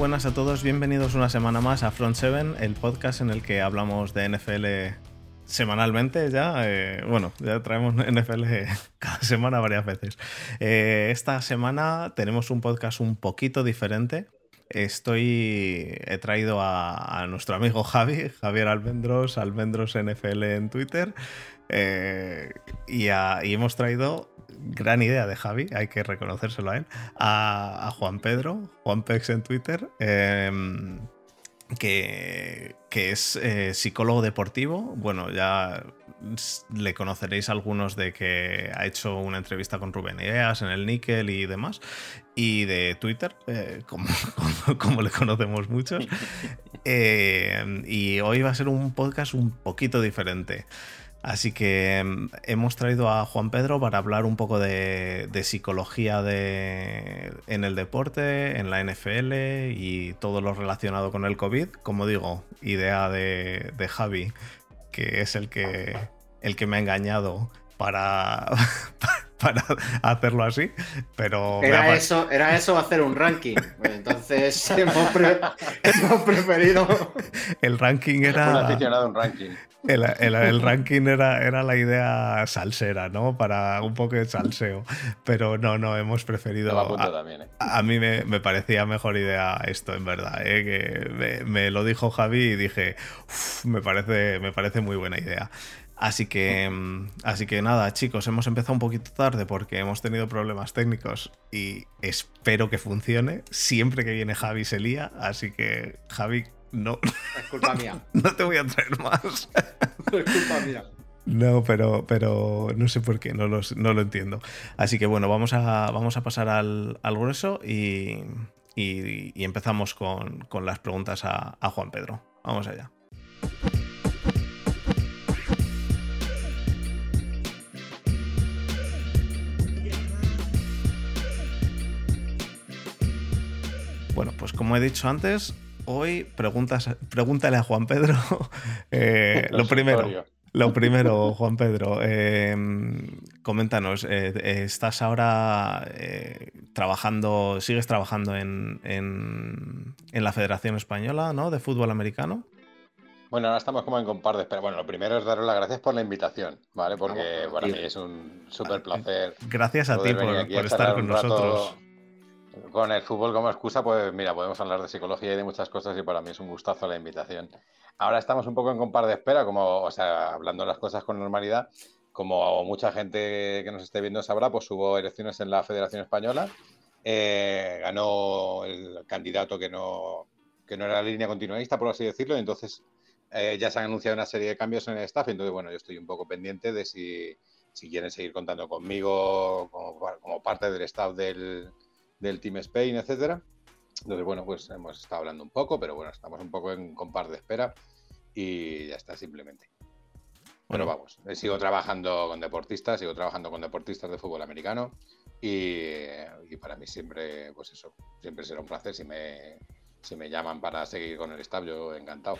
Buenas a todos, bienvenidos una semana más a Front 7, el podcast en el que hablamos de NFL semanalmente ya. Eh, bueno, ya traemos NFL cada semana varias veces. Eh, esta semana tenemos un podcast un poquito diferente. Estoy. He traído a, nuestro amigo Javi, Javier Almendros, Almendros NFL en Twitter. Eh, y, hemos traído gran idea de Javi, hay que reconocérselo a él, a, Juan Pedro, Juan Pex en Twitter. Em, que, es eh, psicólogo deportivo. Bueno, ya le conoceréis algunos de que ha hecho una entrevista con Rubén Ideas en el Nickel y demás. Y de Twitter, eh, como, le conocemos muchos. Eh, y hoy va a ser un podcast un poquito diferente. Así que mm, hemos traído a Juan Pedro para hablar un poco de, psicología en el deporte, en la NFL y todo lo relacionado con el COVID. Como digo, idea de, Javi, que es el que, el que me ha engañado para, para hacerlo así, pero... Era eso, era eso hacer un ranking. entonces hemos, preferido... El ranking era... un ranking. El, ranking era, era la idea salsera, ¿no? Para un poco de salseo. Pero no, no, hemos preferido. A, ¿eh? a, mí me, parecía mejor idea esto, en verdad. ¿eh? Que me, lo dijo Javi y dije, me, parece, me parece muy buena idea. Así que, así que nada, chicos, hemos empezado un poquito tarde porque hemos tenido problemas técnicos y espero que funcione. Siempre que viene Javi se lía, así que Javi, no. Es culpa mía. No te voy a traer más. Es culpa mía. No, pero, pero no sé por qué, no lo, no lo entiendo. Así que bueno, vamos a, vamos a pasar al, grueso y, empezamos con, las preguntas a, a Juan Pedro. Vamos allá. Bueno, pues como he dicho antes, hoy preguntas, pregúntale a Juan Pedro. Eh, lo primero. Lo primero, Juan Pedro, em, coméntanos, eh, ¿estás ahora eh, trabajando, sigues trabajando en, en, la Federación Española ¿no? de Fútbol Americano? Bueno, ahora estamos como en compardes, pero bueno, lo primero es daros las gracias por la invitación, ¿vale? Porque para mí es un súper placer. Gracias a ti por, por estar con nosotros. Con el fútbol como excusa, pues mira, podemos hablar de psicología y de muchas cosas y para mí es un gustazo la invitación. Ahora estamos un poco en compar de espera, como, o sea, hablando las cosas con normalidad. Como mucha gente que nos esté viendo sabrá, pues hubo elecciones en la Federación Española. Eh, ganó el candidato que no, que no era la línea continuista, por así decirlo, y entonces eh, ya se han anunciado una serie de cambios en el staff. Entonces, bueno, yo estoy un poco pendiente de si, si quieren seguir contando conmigo como, como parte del staff del, del Team Spain, etcétera. Entonces, bueno, pues hemos estado hablando un poco, pero bueno, estamos un poco en compar de espera y ya está, simplemente. Bueno, vamos, eh, sigo trabajando con deportistas, sigo trabajando con deportistas de fútbol americano y, para mí siempre, pues eso, siempre será un placer si me, si me llaman para seguir con el staff, yo encantado.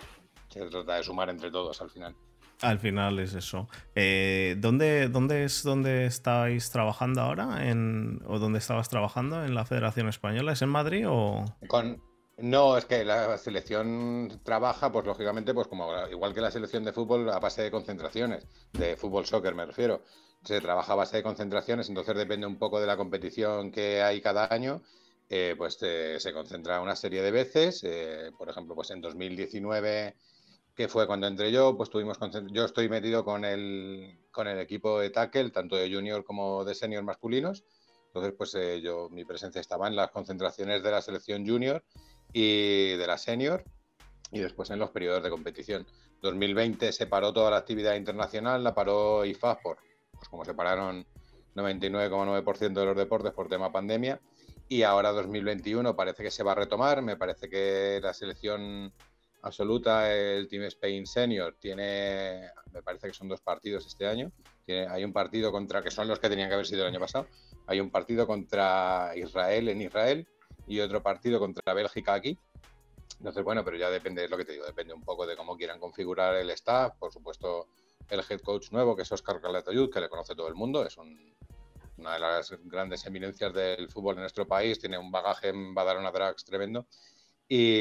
Se trata de sumar entre todos al final. Al final es eso. Eh, ¿dónde, ¿Dónde es donde estáis trabajando ahora? En, ¿O dónde estabas trabajando en la Federación Española? ¿Es en Madrid o...? Con, no, es que la selección trabaja, pues lógicamente, pues como igual que la selección de fútbol, a base de concentraciones, de fútbol soccer me refiero. Se trabaja a base de concentraciones, entonces depende un poco de la competición que hay cada año. Eh, pues eh, se concentra una serie de veces. por ejemplo, pues en 2019 que fue cuando entré yo, pues tuvimos yo estoy metido con el, con el equipo de tackle, tanto de junior como de senior masculinos. Entonces, pues eh, yo, mi presencia estaba en las concentraciones de la selección junior y de la senior y después en los periodos de competición. 2020 se paró toda la actividad internacional, la paró IFAS por, pues como se pararon 99,9% de los deportes por tema pandemia y ahora 2021 parece que se va a retomar, me parece que la selección absoluta el Team Spain Senior tiene, me parece que son dos partidos este año. hay un partido contra, que son los que tenían que haber sido el año pasado, hay un partido contra Israel en Israel y otro partido contra Bélgica aquí. Entonces, bueno, pero ya depende, es lo que te digo, depende un poco de cómo quieran configurar el staff. Por supuesto, el head coach nuevo, que es Oscar Calatayud, que le conoce todo el mundo, es una de las grandes eminencias del fútbol en nuestro país, tiene un bagaje en Badalona Drags tremendo Y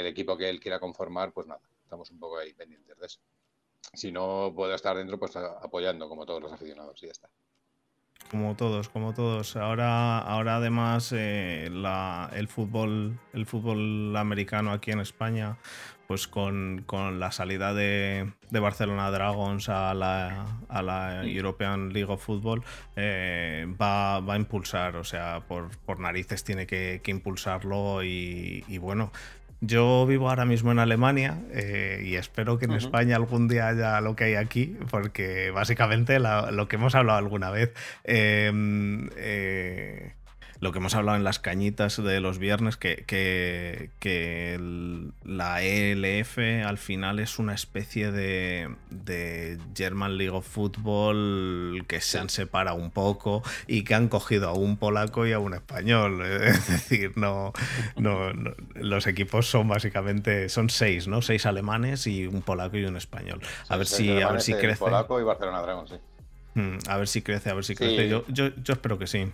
el equipo que él quiera conformar, pues nada, estamos un poco ahí pendientes de eso. Si no puedo estar dentro, pues apoyando como todos los aficionados y ya está. Como todos, como todos. Ahora, ahora además eh, el fútbol, el fútbol americano aquí en España, pues con, la salida de, Barcelona Dragons a la, a la, European League of Football, eh, va, a impulsar, o sea, por, narices tiene que, impulsarlo y, y bueno, yo vivo ahora mismo en Alemania eh, y espero que en España algún día haya lo que hay aquí, porque básicamente lo que hemos hablado alguna vez, eh, lo que hemos hablado en las cañitas de los viernes, que, que, la ELF al final es una especie de, de, German League of Football que se han separado un poco y que han cogido a un polaco y a un español. Es decir, no, no, los equipos son básicamente, son seis, ¿no? Seis alemanes y un polaco y un español. A ver si, a ver si crece. Polaco y Barcelona Dragon, sí. Mm, a ver si crece, a ver si crece. Yo, yo, yo espero que sí.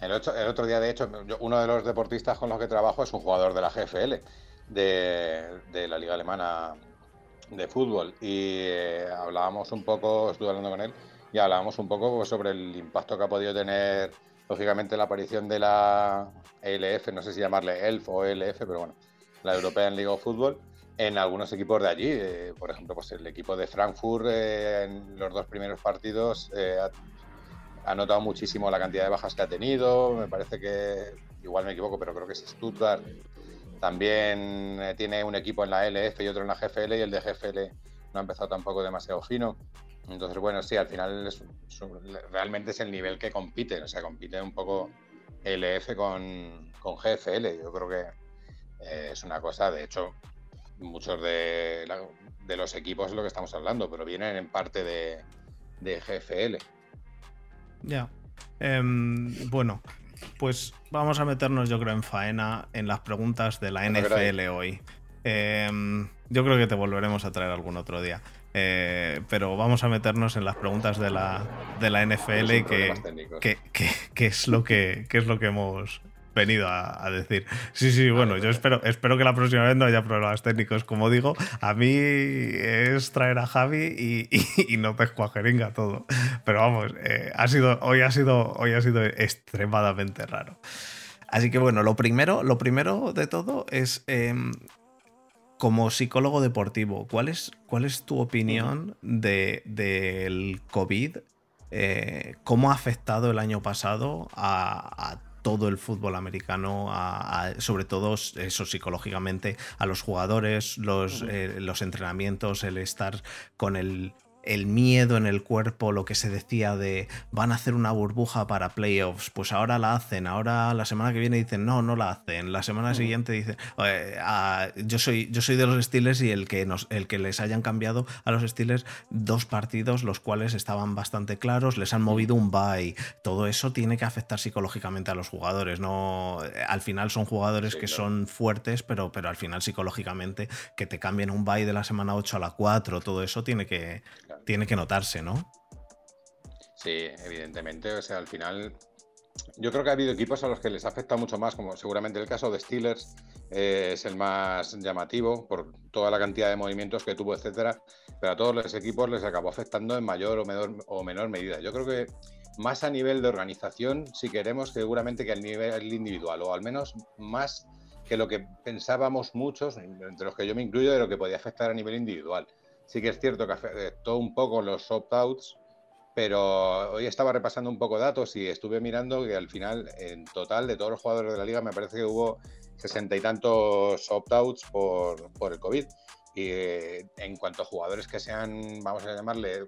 El otro, día, de hecho, uno de los deportistas con los que trabajo es un jugador de la GFL, de, la Liga Alemana de Fútbol. Y eh, hablábamos un poco, estuve hablando con él, y hablábamos un poco pues, sobre el impacto que ha podido tener, lógicamente, la aparición de la ELF, no sé si llamarle ELF o ELF, pero bueno, la European League of Football, en algunos equipos de allí. Eh, por ejemplo, pues el equipo de Frankfurt eh, en los dos primeros partidos ha notado muchísimo la cantidad de bajas que ha tenido. Me parece que, igual me equivoco, pero creo que es Stuttgart. También eh, tiene un equipo en la LF y otro en la GFL y el de GFL no ha empezado tampoco demasiado fino. Entonces, bueno, sí, al final realmente es el nivel que compite. O sea, compite un poco LF con, con GFL. Yo creo que eh, es una cosa, de hecho, muchos de, de, los equipos es lo que estamos hablando, pero vienen en parte de, de GFL. Ya. Em, bueno, pues vamos a meternos, yo creo, en faena en las preguntas de la NFL hoy. Em, yo creo que te volveremos a traer algún otro día. Eh, pero vamos a meternos en las preguntas de la, de la NFL y que, que, es lo que, qué es lo que hemos venido a, decir. Sí, sí, bueno, yo espero, espero que la próxima vez no haya problemas técnicos. Como digo, a mí es traer a Javi y, no te jeringa todo. Pero vamos, eh, ha sido, hoy, ha sido, hoy ha sido extremadamente raro. Así que bueno, lo primero, lo primero de todo es, em, como psicólogo deportivo, ¿cuál es, cuál es tu opinión del de, COVID? Eh, ¿Cómo ha afectado el año pasado a, a todo el fútbol americano, sobre todo eso psicológicamente, a los jugadores, los, eh, los entrenamientos, el estar con el el miedo en el cuerpo, lo que se decía de van a hacer una burbuja para playoffs, pues ahora la hacen, ahora la semana que viene dicen no, no la hacen, la semana siguiente dicen ah, yo, soy, yo soy de los Steelers y el que, nos, el que les hayan cambiado a los Steelers dos partidos, los cuales estaban bastante claros, les han movido un bye, todo eso tiene que afectar psicológicamente a los jugadores, no al final son jugadores que son fuertes, pero, pero al final psicológicamente que te cambien un bye de la semana 8 a la 4, todo eso tiene que, tiene que notarse, ¿no? Sí, evidentemente. O sea, al final, yo creo que ha habido equipos a los que les ha afectado mucho más, como seguramente el caso de Steelers eh, es el más llamativo por toda la cantidad de movimientos que tuvo, etcétera. Pero a todos los equipos les acabó afectando en mayor o menor, o menor medida. Yo creo que más a nivel de organización, si queremos, seguramente que a nivel individual, o al menos más que lo que pensábamos muchos, entre los que yo me incluyo, de lo que podía afectar a nivel individual. Sí que es cierto que afectó un poco los opt-outs, pero hoy estaba repasando un poco datos y estuve mirando que al final, en total, de todos los jugadores de la liga, me parece que hubo sesenta y tantos opt-outs por, por, el COVID. Y eh, en cuanto a jugadores que sean, vamos a llamarle,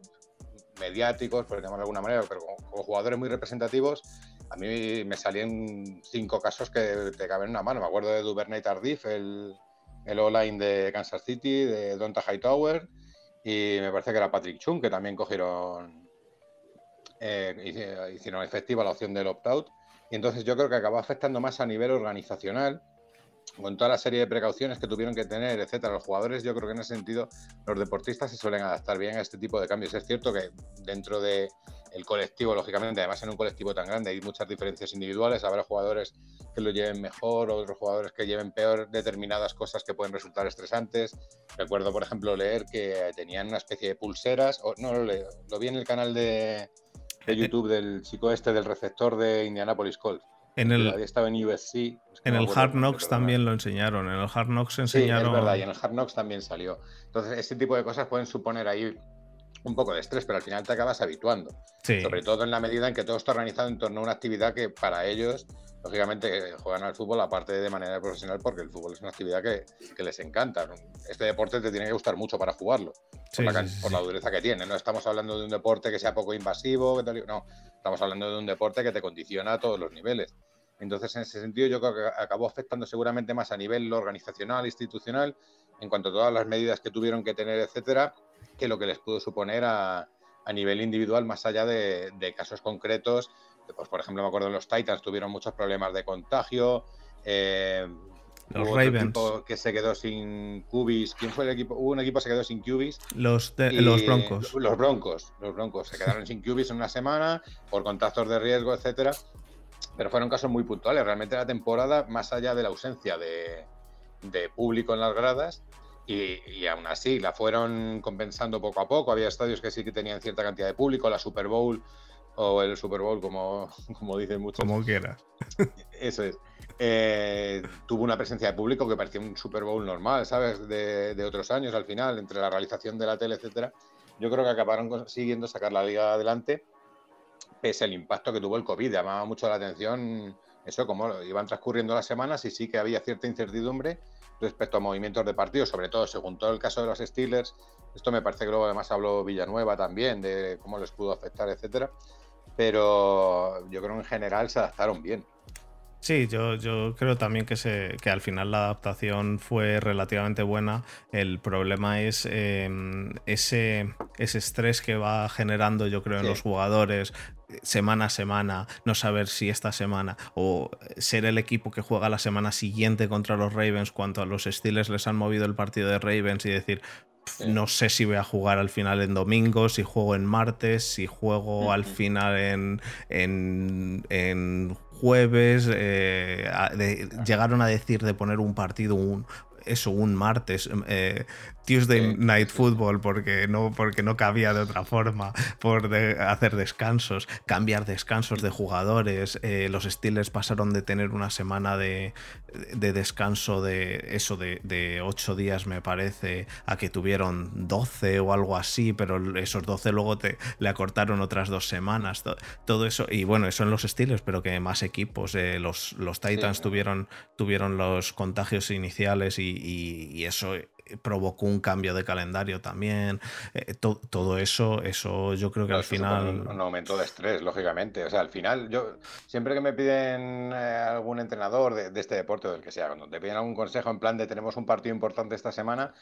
mediáticos, por llamarlo de alguna manera, pero como, jugadores muy representativos, a mí me salían cinco casos que te caben en una mano. Me acuerdo de Duvernay Tardif, el, el online de Kansas City, de Donta Hightower, y me parece que era Patrick Chung, que también cogieron, eh, hicieron efectiva la opción del opt-out. Y entonces yo creo que acabó afectando más a nivel organizacional, con toda la serie de precauciones que tuvieron que tener, etcétera. Los jugadores, yo creo que en ese sentido, los deportistas se suelen adaptar bien a este tipo de cambios. Es cierto que dentro de el colectivo, lógicamente, además en un colectivo tan grande hay muchas diferencias individuales, habrá jugadores que lo lleven mejor, otros jugadores que lleven peor determinadas cosas que pueden resultar estresantes. Recuerdo, por ejemplo, leer que tenían una especie de pulseras, o no lo leo, lo vi en el canal de, de YouTube del chico este del receptor de Indianapolis Colts. En el, estaba en USC. en el Hard Knocks también lo enseñaron. En el Hard Knocks enseñaron. Sí, es verdad, y en el Hard Knocks también salió. Entonces, ese tipo de cosas pueden suponer ahí un poco de estrés, pero al final te acabas habituando. Sobre todo en la medida en que todo está organizado en torno a una actividad que para ellos, lógicamente, juegan al fútbol aparte de manera profesional, porque el fútbol es una actividad que, les encanta. Este deporte te tiene que gustar mucho para jugarlo, por, la, dureza que tiene. No estamos hablando de un deporte que sea poco invasivo, no, estamos hablando de un deporte que te condiciona a todos los niveles. Entonces, en ese sentido, yo creo que acabó afectando seguramente más a nivel organizacional, institucional, en cuanto a todas las medidas que tuvieron que tener, etcétera, que lo que les pudo suponer a, nivel individual, más allá de, casos concretos. Pues, por ejemplo, me acuerdo los Titans tuvieron muchos problemas de contagio. Eh, los Ravens. que se quedó sin Cubis. ¿Quién fue el equipo? Hubo un equipo que se quedó sin Cubis. Los, los Broncos. Los Broncos. Los Broncos se quedaron sin Cubis en una semana por contactos de riesgo, etcétera. Pero fueron casos muy puntuales. Realmente la temporada, más allá de la ausencia de, de público en las gradas, y, aún así la fueron compensando poco a poco. Había estadios que sí que tenían cierta cantidad de público, la Super Bowl o el Super Bowl, como, como dicen muchos. Como quiera. Eso es. Eh, tuvo una presencia de público que parecía un Super Bowl normal, ¿sabes? De, de, otros años al final, entre la realización de la tele, etcétera. Yo creo que acabaron consiguiendo sacar la liga adelante, pese al impacto que tuvo el COVID. Llamaba mucho la atención eso, como iban transcurriendo las semanas y sí que había cierta incertidumbre respecto a movimientos de partido, sobre todo según todo el caso de los Steelers. Esto me parece que luego además habló Villanueva también de cómo les pudo afectar, etcétera. Pero yo creo que en general se adaptaron bien. Sí, yo, yo creo también que, se, que al final la adaptación fue relativamente buena. El problema es em, ese, ese estrés que va generando, yo creo, en los jugadores semana a semana, no saber si esta semana o ser el equipo que juega la semana siguiente contra los Ravens cuando a los Steelers les han movido el partido de Ravens y decir, no sé si voy a jugar al final en domingo, si juego en martes, si juego al final en, en, jueves. Eh, llegaron a decir de poner un partido, un, eso, un martes. Eh, Tuesday Night Football porque no, porque no cabía de otra forma, por hacer descansos, cambiar descansos de jugadores. Eh, los Steelers pasaron de tener una semana de, descanso de eso, de, ocho días me parece, a que tuvieron 12 o algo así, pero esos 12 luego te, le acortaron otras dos semanas. Todo, eso, y bueno, eso en los Steelers, pero que más equipos, eh, los, los Titans tuvieron, tuvieron los contagios iniciales y, y eso provocó un cambio de calendario también. Eh, todo eso, eso yo creo que al final. Un, aumento de estrés, lógicamente. O sea, al final, yo siempre que me piden eh, algún entrenador de, este deporte o del que sea, cuando te piden algún consejo en plan de tenemos un partido importante esta semana,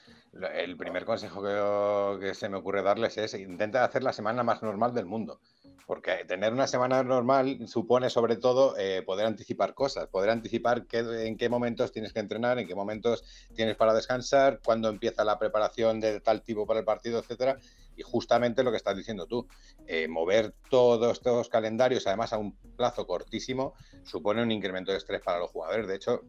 el primer consejo que, que se me ocurre darles es intenta hacer la semana más normal del mundo. Porque tener una semana normal supone sobre todo eh, poder anticipar cosas, poder anticipar qué, en qué momentos tienes que entrenar, en qué momentos tienes para descansar, cuándo empieza la preparación de tal tipo para el partido, etcétera. Y justamente lo que estás diciendo tú, eh, mover todos estos calendarios, además a un plazo cortísimo, supone un incremento de estrés para los jugadores. De hecho,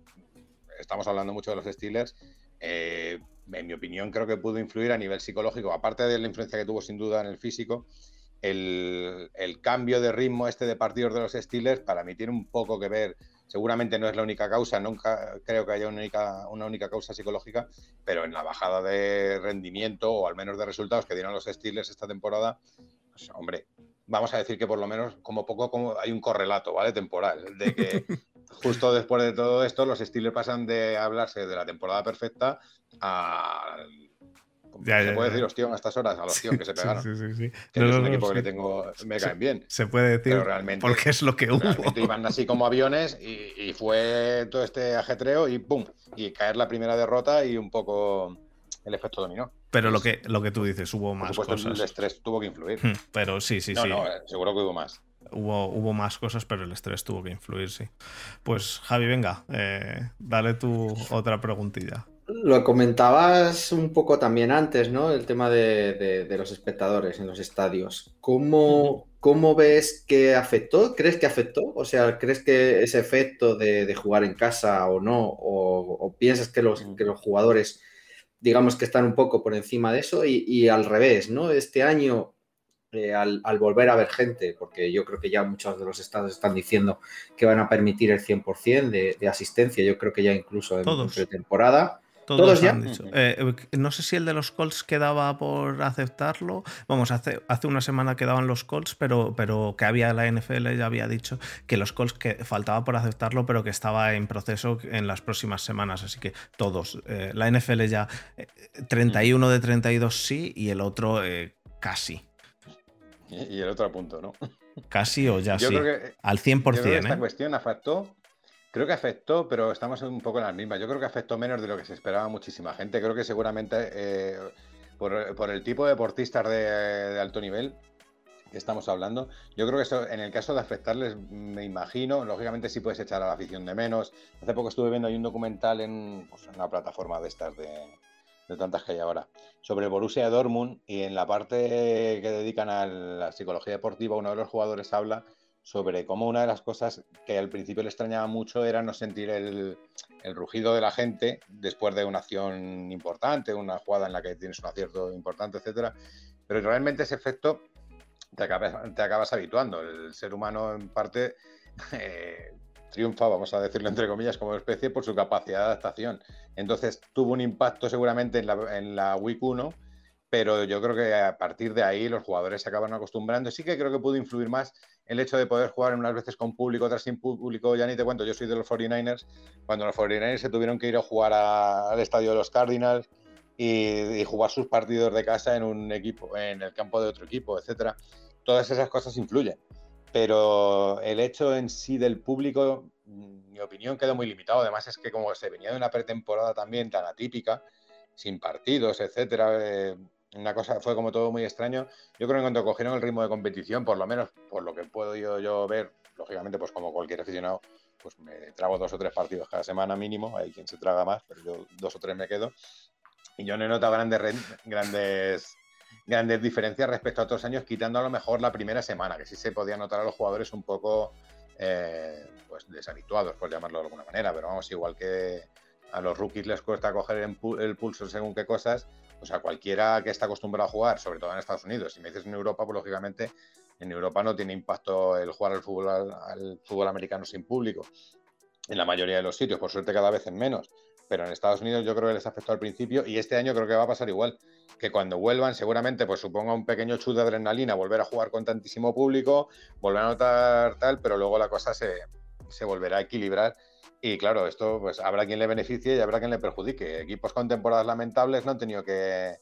estamos hablando mucho de los Steelers. Eh, en mi opinión, creo que pudo influir a nivel psicológico, aparte de la influencia que tuvo sin duda en el físico, el, cambio de ritmo este de partidos de los Steelers para mí tiene un poco que ver, seguramente no es la única causa, nunca creo que haya una única, una única causa psicológica, pero en la bajada de rendimiento o al menos de resultados que dieron los Steelers esta temporada, pues, hombre, vamos a decir que por lo menos como poco como hay un correlato, ¿vale? Temporal, de que justo después de todo esto los Steelers pasan de hablarse de la temporada perfecta a se puede decir hostión a estas horas, a los tíos que se pegaron. Sí, sí, sí. Que es un equipo que tengo, me caen bien. Se puede decir pero realmente, porque es lo que hubo. Iban así como aviones y, fue todo este ajetreo y ¡pum! Y caer la primera derrota y un poco el efecto dominó. Pero lo que, lo que tú dices, hubo más Por cosas. El estrés tuvo que influir. Hmm, pero sí, sí, no, sí. No, eh, seguro que hubo más. Hubo, hubo, más cosas, pero el estrés tuvo que influir, sí. Pues Javi, venga, eh, dale tu otra preguntilla. Lo comentabas un poco también antes, ¿no? El tema de, los espectadores en los estadios. ¿Cómo, ¿cómo ves que afectó? ¿Crees que afectó? O sea, ¿crees que ese efecto de, jugar en casa o no? ¿O, piensas que los, que los jugadores, digamos que están un poco por encima de eso? Y, al revés, ¿no? Este año, eh, al, volver a ver gente, porque yo creo que ya muchos de los estados están diciendo que van a permitir el 100% de, de asistencia, yo creo que ya incluso en, en pretemporada. Todos, ya? han dicho. Eh, eh, no sé si el de los Colts quedaba por aceptarlo. Vamos, hace, hace una semana quedaban los Colts, pero, pero que había la NFL ya había dicho que los Colts que faltaba por aceptarlo, pero que estaba en proceso en las próximas semanas. Así que todos. Eh, la NFL ya 31 de 32 sí y el otro casi. Y el otro a punto, ¿no? Casi o ya sí. Al 100%. Yo creo que esta cuestión afectó Creo que afectó, pero estamos un poco en las mismas. Yo creo que afectó menos de lo que se esperaba muchísima gente. Creo que seguramente eh, por, el tipo de deportistas de, alto nivel que estamos hablando, yo creo que eso, en el caso de afectarles, me imagino, lógicamente sí puedes echar a la afición de menos. Hace poco estuve viendo ahí un documental en, pues, una plataforma de estas de, de tantas que hay ahora, sobre Borussia Dortmund y en la parte que dedican a la psicología deportiva, uno de los jugadores habla sobre cómo una de las cosas que al principio le extrañaba mucho era no sentir el, rugido de la gente después de una acción importante, una jugada en la que tienes un acierto importante, etcétera. Pero realmente ese efecto te acabas, te acabas habituando. El ser humano, en parte, eh, triunfa, vamos a decirlo entre comillas, como especie por su capacidad de adaptación. Entonces tuvo un impacto seguramente en la, en la Week 1 pero yo creo que a partir de ahí los jugadores se acaban acostumbrando. Sí que creo que pudo influir más el hecho de poder jugar unas veces con público, otras sin público. Ya ni te cuento, yo soy de los 49ers. Cuando los 49ers se tuvieron que ir a jugar al estadio de los Cardinals y, jugar sus partidos de casa en un equipo, en el campo de otro equipo, etcétera. Todas esas cosas influyen. Pero el hecho en sí del público, mm, mi opinión quedó muy limitado. Además, es que como se venía de una pretemporada también tan atípica, sin partidos, etcétera. Eh, una cosa, fue como todo muy extraño. Yo creo que cuando cogieron el ritmo de competición, por lo menos por lo que puedo yo, ver, lógicamente, pues como cualquier aficionado, pues me trago dos o tres partidos cada semana mínimo. Hay quien se traga más, pero yo dos o tres me quedo. Y yo no he notado grandes, grandes, grandes diferencias respecto a otros años, quitando a lo mejor la primera semana, que sí se podía notar a los jugadores un poco eh, pues deshabituados, por llamarlo de alguna manera. Pero vamos, igual que a los rookies les cuesta coger el pulso según qué cosas, o sea, cualquiera que está acostumbrado a jugar, sobre todo en Estados Unidos, si me dices en Europa, pues lógicamente en Europa no tiene impacto el jugar al fútbol, al, fútbol americano sin público. En la mayoría de los sitios, por suerte cada vez en menos. Pero en Estados Unidos yo creo que les afectó al principio y este año creo que va a pasar igual. Que cuando vuelvan, seguramente, pues suponga un pequeño chute de adrenalina, volver a jugar con tantísimo público, volver a notar tal, pero luego la cosa se, se volverá a equilibrar y claro, esto pues habrá quien le beneficie y habrá quien le perjudique. Equipos con temporadas lamentables no han tenido que,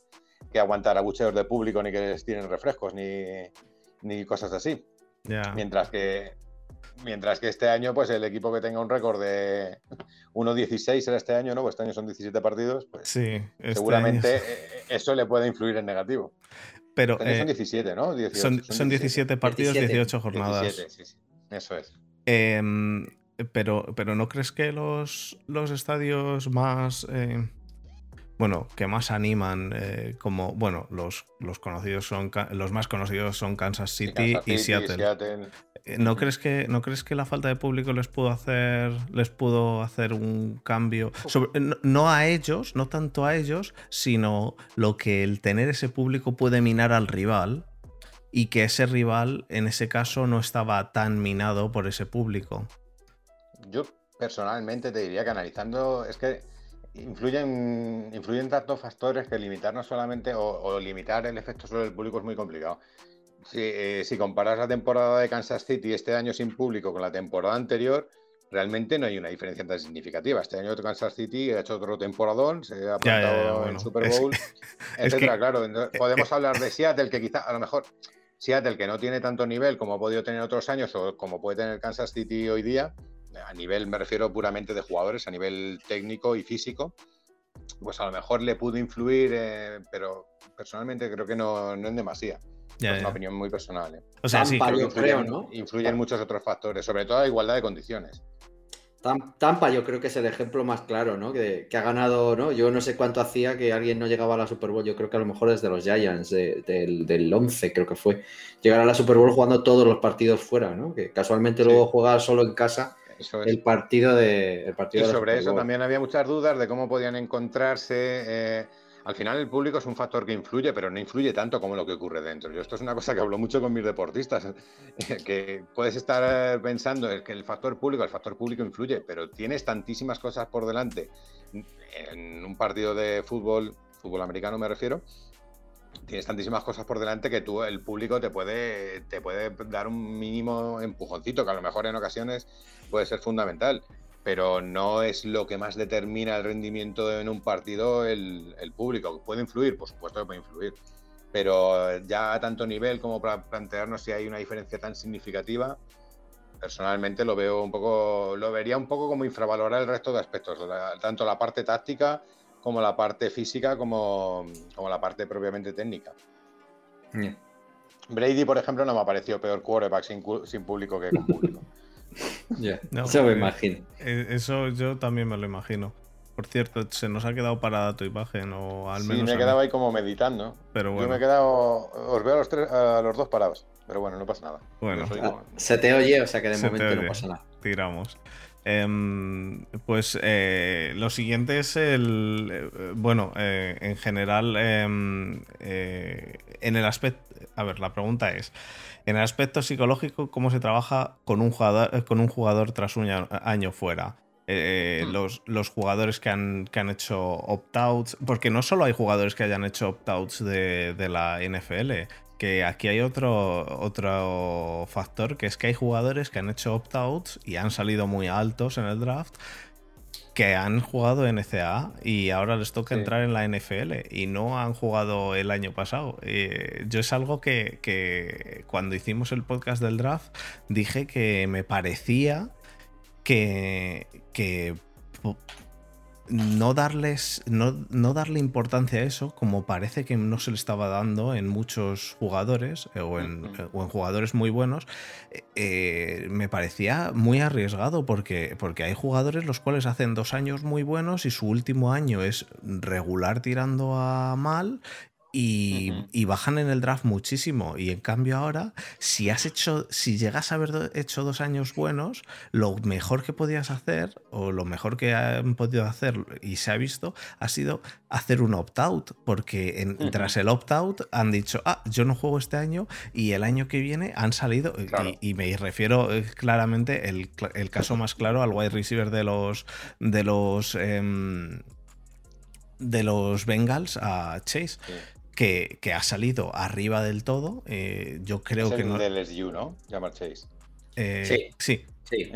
que aguantar abucheos de público ni que les tienen refrescos ni, cosas así. Mientras que mientras que este año, pues el equipo que tenga un récord de 1-16 será este año, ¿no? Pues este año son 17 partidos, pues sí, este seguramente e, e, eso le puede influir en negativo. Pero este son 17, ¿no? son, 17, partidos, 18 jornadas. 17, sí, sí. Eso es. Eh, pero, pero ¿no crees que los, los estadios más... Eh, bueno, que más animan, eh, como, bueno, los, los conocidos son, los más conocidos son Kansas City, y Seattle. Eh, ¿No, crees que, ¿No crees que la falta de público les pudo hacer, les pudo hacer un cambio? no, a ellos, no tanto a ellos, sino lo que el tener ese público puede minar al rival y que ese rival en ese caso no estaba tan minado por ese público. Yo personalmente te diría que analizando es que influyen, influyen tantos factores que limitar no solamente o, limitar el efecto sobre el público es muy complicado. Si, eh, si, comparas la temporada de Kansas City este año sin público con la temporada anterior, realmente no hay una diferencia tan significativa. Este año Kansas City ha hecho otro temporadón, se ha plantado en Super Bowl, etcétera. Claro, podemos hablar de Seattle, que quizá a lo mejor Seattle, que no tiene tanto nivel como ha podido tener otros años o como puede tener Kansas City hoy día, a nivel, me refiero puramente de jugadores, a nivel técnico y físico, pues a lo mejor le pudo influir, eh, pero personalmente creo que no, no en demasía. es una opinión muy personal. ¿eh? O sea, sí, creo, influyen, muchos otros factores, sobre todo la igualdad de condiciones. Tampa yo creo que es el ejemplo más claro, ¿no? Que, ha ganado, ¿no? Yo no sé cuánto hacía que alguien no llegaba a la Super Bowl, yo creo que a lo mejor desde los Giants, del, del, 11 creo que fue, llegar a la Super Bowl jugando todos los partidos fuera, ¿no? Que casualmente luego jugaba solo en casa el partido de... El partido y sobre eso también había muchas dudas de cómo podían encontrarse... Eh, al final el público es un factor que influye, pero no influye tanto como lo que ocurre dentro. Yo esto es una cosa que hablo mucho con mis deportistas, que puedes estar pensando que el factor público, el factor público influye, pero tienes tantísimas cosas por delante en un partido de fútbol, fútbol americano me refiero, tienes tantísimas cosas por delante que tú, el público te puede, te puede dar un mínimo empujoncito, que a lo mejor en ocasiones puede ser fundamental pero no es lo que más determina el rendimiento en un partido el, público. ¿Puede influir? Por supuesto que puede influir, pero ya a tanto nivel como para plantearnos si hay una diferencia tan significativa, personalmente lo veo un poco, lo vería un poco como infravalorar el resto de aspectos, tanto la parte táctica como la parte física como, como la parte propiamente técnica. Brady, por ejemplo, no me ha parecido peor quarterback sin, sin público que con público. Ya, eso me imagino. Eh, eso yo también me lo imagino. Por cierto, se nos ha quedado parada tu imagen, o al menos. Sí, me he quedado ahí como meditando. Pero bueno. Yo me he quedado. Os veo a los, tres, a los dos parados. Pero bueno, no pasa nada. Bueno, ah, se te oye, o sea que de momento no pasa nada. Tiramos. Em, pues eh, lo siguiente es el. Eh, bueno, en general, em, en el aspecto. A ver, la pregunta es. En el aspecto psicológico, ¿cómo se trabaja con un jugador, eh, con un jugador tras un año fuera? Eh, hmm. los, jugadores que han, han hecho opt-outs, porque no solo hay jugadores que hayan hecho opt-outs de, de, la NFL, que aquí hay otro, otro factor, que es que hay jugadores que han hecho opt-outs y han salido muy altos en el draft, que han jugado en NCAA y ahora les toca entrar en la NFL y no han jugado el año pasado. Eh, yo es algo que, cuando hicimos el podcast del draft dije que me parecía que, que no darles no, darle importancia a eso como parece que no se le estaba dando en muchos jugadores eh, o, en, jugadores muy buenos eh, eh, me parecía muy arriesgado porque, porque hay jugadores los cuales hacen dos años muy buenos y su último año es regular tirando a mal y, bajan en el draft muchísimo. Y en cambio ahora, si has hecho, si llegas a haber hecho dos años buenos, lo mejor que podías hacer, o lo mejor que han podido hacer y se ha visto, ha sido hacer un opt-out. Porque en, tras el opt-out han dicho, ah, yo no juego este año, y el año que viene han salido, y, me refiero eh, claramente el, el, caso más claro al wide receiver de los de los em, de los Bengals a Chase que, ha salido arriba del todo. Eh, yo creo que no. del SU, ¿no? Llamar Chase. Eh, sí. Sí. Sí.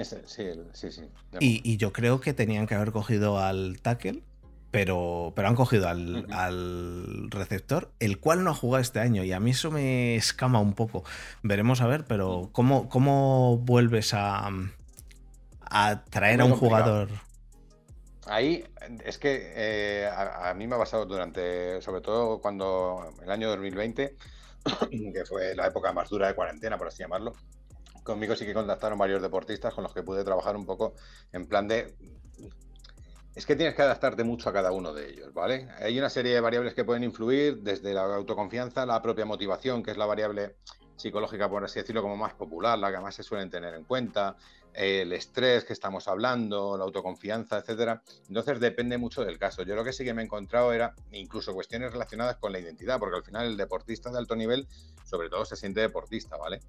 sí, sí, Y, yo creo que tenían que haber cogido al tackle, pero, pero han cogido al, receptor, el cual no ha jugado este año. Y a mí eso me escama un poco. Veremos a ver, pero ¿cómo, cómo vuelves a, a traer a un jugador? Ahí es que eh, a, mí me ha pasado durante, sobre todo cuando el año 2020, que fue la época más dura de cuarentena, por así llamarlo, conmigo sí que contactaron varios deportistas con los que pude trabajar un poco en plan de... Es que tienes que adaptarte mucho a cada uno de ellos, ¿vale? Hay una serie de variables que pueden influir, desde la autoconfianza, la propia motivación, que es la variable psicológica, por así decirlo, como más popular, la que más se suelen tener en cuenta, el estrés que estamos hablando, la autoconfianza, etcétera. Entonces depende mucho del caso. Yo lo que sí que me he encontrado era incluso cuestiones relacionadas con la identidad, porque al final el deportista de alto nivel, sobre todo, se siente deportista, ¿vale?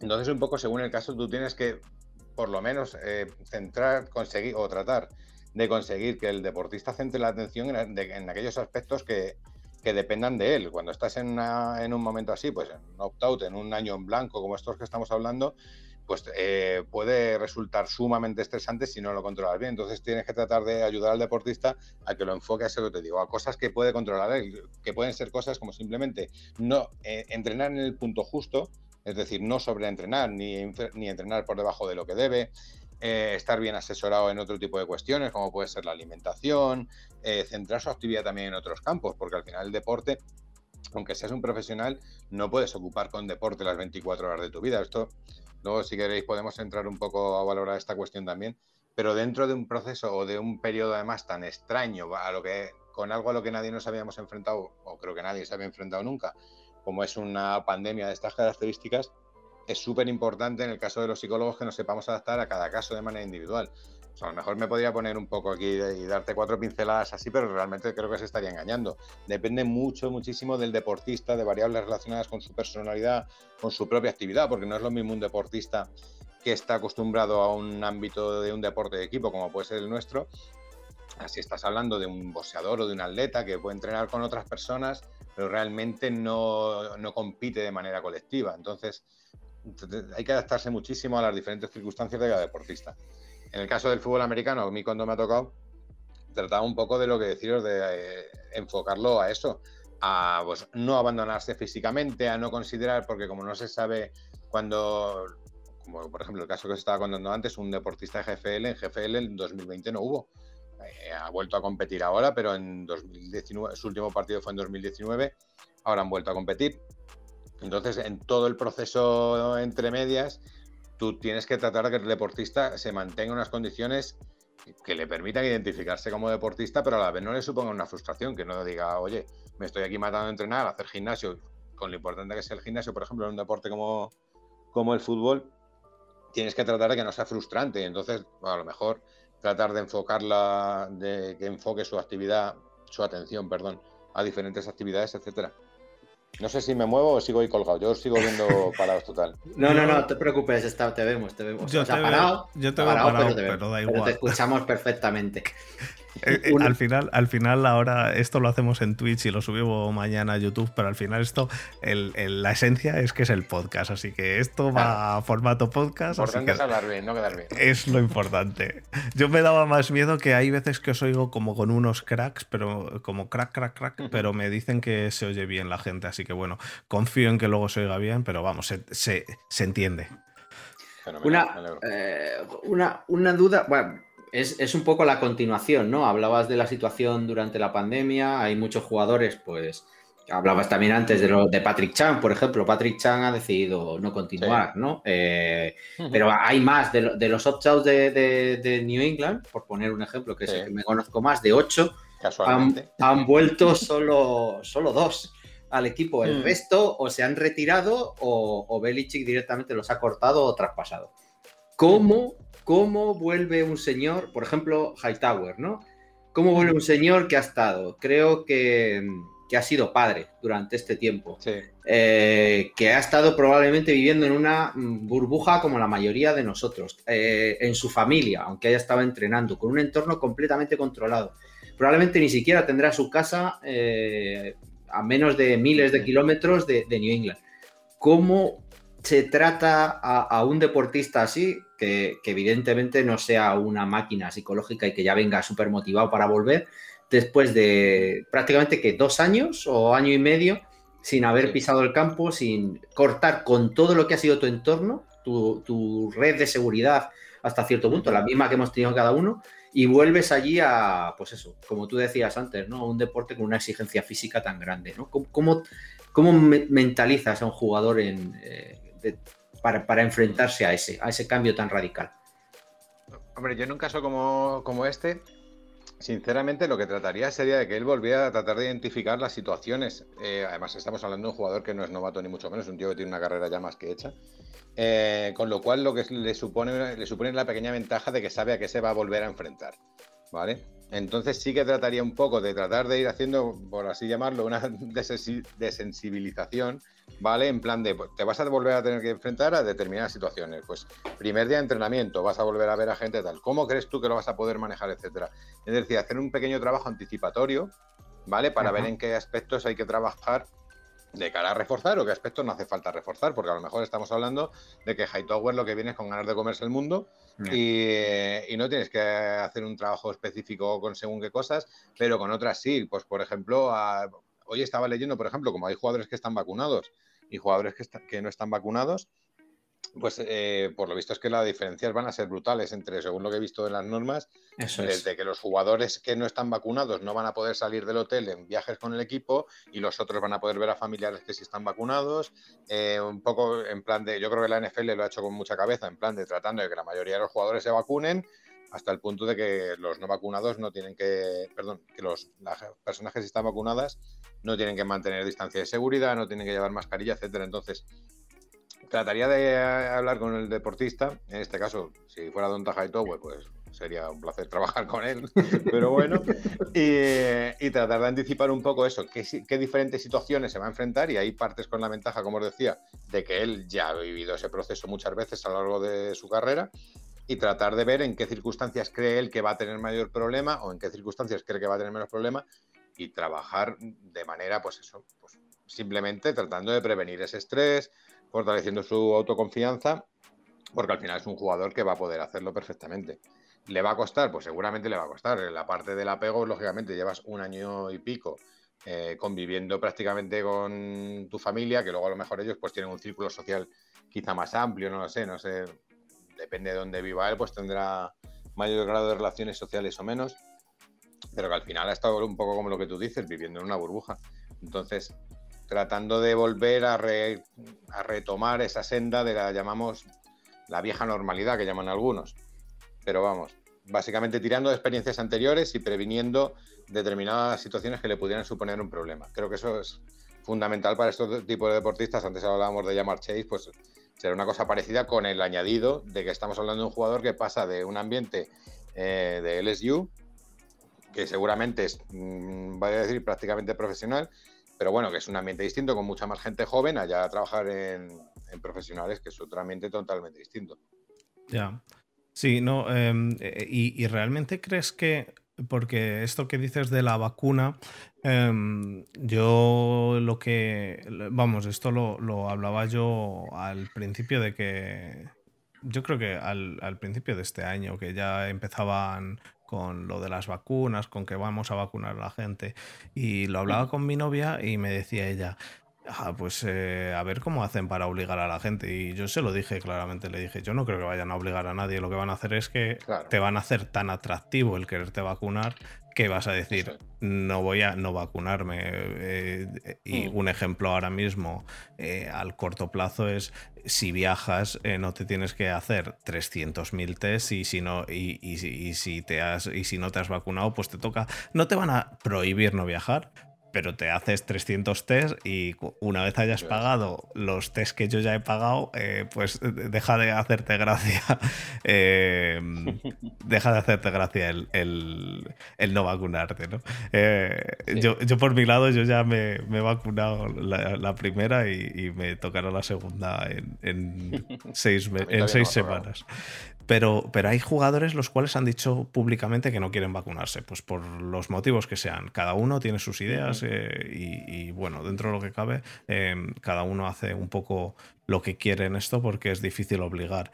Entonces, un poco según el caso, tú tienes que, por lo menos, eh, centrar, conseguir o tratar de conseguir que el deportista centre la atención en, aquellos aspectos que, dependan de él. Cuando estás en, en un momento así, pues en un opt-out, en un año en blanco, como estos que estamos hablando, pues eh, puede resultar sumamente estresante si no lo controlas bien. Entonces tienes que tratar de ayudar al deportista a que lo enfoque a eso que te digo, a cosas que puede controlar él, que pueden ser cosas como simplemente no eh, entrenar en el punto justo, es decir, no sobreentrenar ni, entrenar por debajo de lo que debe, eh, estar bien asesorado en otro tipo de cuestiones, como puede ser la alimentación, centrar su actividad también en otros campos, porque al final el deporte aunque seas un profesional, no puedes ocupar con deporte las 24 horas de tu vida. Esto Luego, si queréis, podemos entrar un poco a valorar esta cuestión también. pero dentro de un proceso o de un periodo además tan extraño, a lo que, con algo a lo que nadie nos habíamos enfrentado, o creo que nadie se había enfrentado nunca, como es una pandemia de estas características, es súper importante en el caso de los psicólogos que nos sepamos adaptar a cada caso de manera individual. A lo mejor me podría poner un poco aquí y darte cuatro pinceladas así, pero realmente creo que se estaría engañando. Depende mucho, muchísimo del deportista, de variables relacionadas con su personalidad, con su propia actividad, porque no es lo mismo un deportista que está acostumbrado a un ámbito de un deporte de equipo como puede ser el nuestro. Así estás hablando de un boxeador o de un atleta que puede entrenar con otras personas, pero realmente no, no compite de manera colectiva. Entonces, hay que adaptarse muchísimo a las diferentes circunstancias de cada deportista. En el caso del fútbol americano, a mí cuando me ha tocado, trataba un poco de lo que deciros, de eh, enfocarlo a eso, a pues, no abandonarse físicamente, a no considerar, porque como no se sabe cuando, como por ejemplo el caso que se estaba contando antes, un deportista de GFL, en GFL en 2020 no hubo. Eh, ha vuelto a competir ahora, pero en 2019, su último partido fue en 2019, ahora han vuelto a competir. Entonces, en todo el proceso entre medias, tú tienes que tratar de que el deportista se mantenga en unas condiciones que le permitan identificarse como deportista, pero a la vez no le suponga una frustración, que no diga, oye, me estoy aquí matando a entrenar, a hacer gimnasio, con lo importante que es el gimnasio, por ejemplo, en un deporte como, como el fútbol, tienes que tratar de que no sea frustrante. Entonces, a lo mejor tratar de enfocarla, de que enfoque su actividad, su atención, perdón, a diferentes actividades, etcétera. No sé si me muevo o sigo ahí colgado. Yo sigo viendo parados total. No, no, no, te preocupes, está, te vemos, te vemos. Yo te parado, yo te veo parado, pero, da igual. Pero te escuchamos perfectamente. Eh, eh, al final, al final, ahora esto lo hacemos en Twitch y lo subimos mañana a YouTube, pero al final esto, la esencia es que es el podcast, así que esto va a formato podcast. Importante es hablar bien, no quedar bien. Es lo importante. Yo me daba más miedo que hay veces que os oigo como con unos cracks, pero como crack, crack, crack, pero me dicen que se oye bien la gente, así que bueno, confío en que luego se oiga bien, pero vamos, se, se, entiende. Una, eh, una, una duda, bueno es, un poco la continuación, ¿no? Hablabas de la situación durante la pandemia, hay muchos jugadores, pues, hablabas también antes de, lo, de Patrick Chan, por ejemplo, Patrick Chan ha decidido no continuar, ¿no? Eh, pero hay más de, los opt-outs de, New England, por poner un ejemplo, que es el que me conozco más, de ocho, han, vuelto solo, solo dos al equipo. El mm. resto o se han retirado o, o Belichick directamente los ha cortado o traspasado. ¿Cómo cómo vuelve un señor, por ejemplo, Hightower, ¿no? ¿Cómo vuelve un señor que ha estado? Creo que, ha sido padre durante este tiempo, eh, que ha estado probablemente viviendo en una burbuja como la mayoría de nosotros, eh, en su familia, aunque haya estado entrenando, con un entorno completamente controlado. Probablemente ni siquiera tendrá su casa eh, a menos de miles de kilómetros de, de New England. ¿Cómo se trata a, un deportista así, que, evidentemente no sea una máquina psicológica y que ya venga súper motivado para volver, después de prácticamente que dos años o año y medio sin haber pisado el campo, sin cortar con todo lo que ha sido tu entorno, tu, red de seguridad hasta cierto punto, la misma que hemos tenido cada uno, y vuelves allí a, pues eso, como tú decías antes, ¿no? Un deporte con una exigencia física tan grande, ¿no? ¿Cómo, cómo, mentalizas a un jugador en, eh, para, enfrentarse a ese, a ese cambio tan radical. Hombre, yo en un caso como, como este, Sinceramente, lo que trataría sería de que él volviera a tratar de identificar las situaciones. Eh, además, estamos hablando de un jugador que no es novato ni mucho menos, un tío que tiene una carrera ya más que hecha. Eh, con lo cual, lo que le supone, le supone la pequeña ventaja de que sabe a qué se va a volver a enfrentar. ¿Vale? Entonces, sí que trataría un poco de tratar de ir haciendo, por así llamarlo, una desensibilización ¿vale? En plan de, pues, te vas a volver a tener que enfrentar a determinadas situaciones. Pues, primer día de entrenamiento, vas a volver a ver a gente tal. ¿Cómo crees tú que lo vas a poder manejar, etcétera? Es decir, hacer un pequeño trabajo anticipatorio, ¿vale? Para ver en qué aspectos hay que trabajar de cara a reforzar o qué aspectos no hace falta reforzar, porque a lo mejor estamos hablando de que Hightower lo que viene es con ganas de comerse el mundo y, no tienes que hacer un trabajo específico con según qué cosas, pero con otras sí. Pues, por ejemplo, hoy estaba leyendo, por ejemplo, como hay jugadores que están vacunados y jugadores que, que no están vacunados, pues eh, por lo visto es que las diferencias van a ser brutales entre, según lo que he visto en las normas, desde que los jugadores que no están vacunados no van a poder salir del hotel en viajes con el equipo y los otros van a poder ver a familiares que sí están vacunados. Eh, un poco en plan de, yo creo que la NFL lo ha hecho con mucha cabeza, en plan de tratando de que la mayoría de los jugadores se vacunen hasta el punto de que los no vacunados no tienen que, perdón, que los, las personas que sí están vacunadas no tienen que mantener distancia de seguridad, no tienen que llevar mascarilla, etcétera. Entonces, trataría de hablar con el deportista, en este caso, si fuera Don Tajaito, pues sería un placer trabajar con él, pero bueno, y, tratar de anticipar un poco eso, qué, qué, diferentes situaciones se va a enfrentar y ahí partes con la ventaja, como os decía, de que él ya ha vivido ese proceso muchas veces a lo largo de su carrera y tratar de ver en qué circunstancias cree él que va a tener mayor problema o en qué circunstancias cree que va a tener menos problema y trabajar de manera, pues eso, pues simplemente tratando de prevenir ese estrés, fortaleciendo su autoconfianza, porque al final es un jugador que va a poder hacerlo perfectamente. ¿Le va a costar? Pues seguramente le va a costar. La parte del apego, lógicamente, llevas un año y pico eh, conviviendo prácticamente con tu familia, que luego a lo mejor ellos pues tienen un círculo social quizá más amplio, no lo sé, no sé, depende de dónde viva él, pues tendrá mayor grado de relaciones sociales o menos, pero que al final ha estado un poco como lo que tú dices, viviendo en una burbuja. Entonces, tratando de volver a, retomar esa senda de la llamamos la vieja normalidad que llaman algunos. Pero vamos, básicamente tirando de experiencias anteriores y previniendo determinadas situaciones que le pudieran suponer un problema. Creo que eso es fundamental para estos tipos de deportistas. Antes hablábamos de llamar Chase, pues será una cosa parecida con el añadido de que estamos hablando de un jugador que pasa de un ambiente eh, de LSU, que seguramente es, mm, voy a decir, prácticamente profesional, pero bueno, que es un ambiente distinto, con mucha más gente joven, allá a trabajar en, profesionales, que es otro ambiente totalmente distinto. Ya. Sí, no, em, eh, y, realmente crees que, porque esto que dices de la vacuna, em, yo lo que, vamos, esto lo, hablaba yo al principio de que, yo creo que al, al, principio de este año, que ya empezaban con lo de las vacunas, con que vamos a vacunar a la gente, y lo hablaba con mi novia y me decía ella, Ah, pues eh, a ver cómo hacen para obligar a la gente. Y yo se lo dije claramente, le dije, yo no creo que vayan a obligar a nadie. Lo que van a hacer es que te van a hacer tan atractivo el quererte vacunar que vas a decir, no voy a no vacunarme. Eh, y mm. un ejemplo ahora mismo eh, al corto plazo es, si viajas, no te tienes que hacer 300.000 test y si, no, y, si te has, y si no te has vacunado, pues te toca, no te van a prohibir no viajar, pero te haces 300 test y una vez hayas pagado los test que yo ya he pagado, eh, pues deja de hacerte gracia. Eh, deja de hacerte gracia el, no vacunarte, ¿no? Eh, yo, por mi lado, yo ya me, he vacunado la, primera y, me tocará la segunda en, seis, en seis semanas. Pero, pero hay jugadores los cuales han dicho públicamente que no quieren vacunarse, pues por los motivos que sean. Cada uno tiene sus ideas eh, y, bueno, dentro de lo que cabe, em, cada uno hace un poco lo que quiere en esto porque es difícil obligar.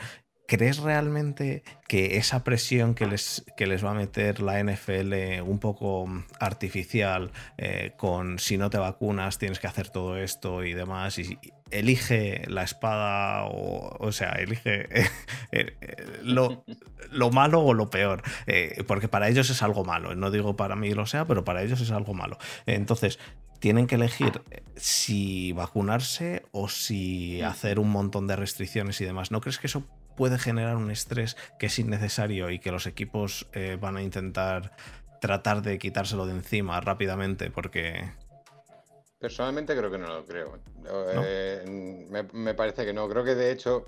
¿Crees realmente que esa presión que les, que les va a meter la NFL un poco artificial, eh, con si no te vacunas tienes que hacer todo esto y demás, y, elige la espada o, o sea, elige eh, lo, lo, malo o lo peor, eh, porque para ellos es algo malo, no digo para mí lo sea, pero para ellos es algo malo. Entonces, tienen que elegir si vacunarse o si hacer un montón de restricciones y demás. ¿No crees que eso puede generar un estrés que es innecesario y que los equipos eh, van a intentar tratar de quitárselo de encima rápidamente porque... Personalmente creo que no lo creo. Eh, me, parece que no. Creo que de hecho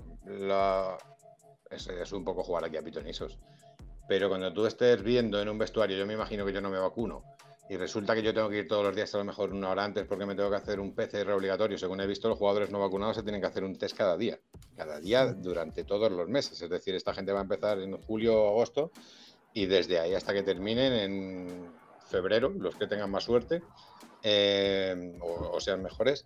es, un poco jugar aquí a pitonisos. Pero cuando tú estés viendo en un vestuario, yo me imagino que yo no me vacuno, y resulta que yo tengo que ir todos los días a lo mejor una hora antes porque me tengo que hacer un PCR obligatorio. Según he visto, los jugadores no vacunados se tienen que hacer un test cada día, cada día durante todos los meses. Es decir, esta gente va a empezar en julio o agosto y desde ahí hasta que terminen en febrero, los que tengan más suerte eh, o, sean mejores,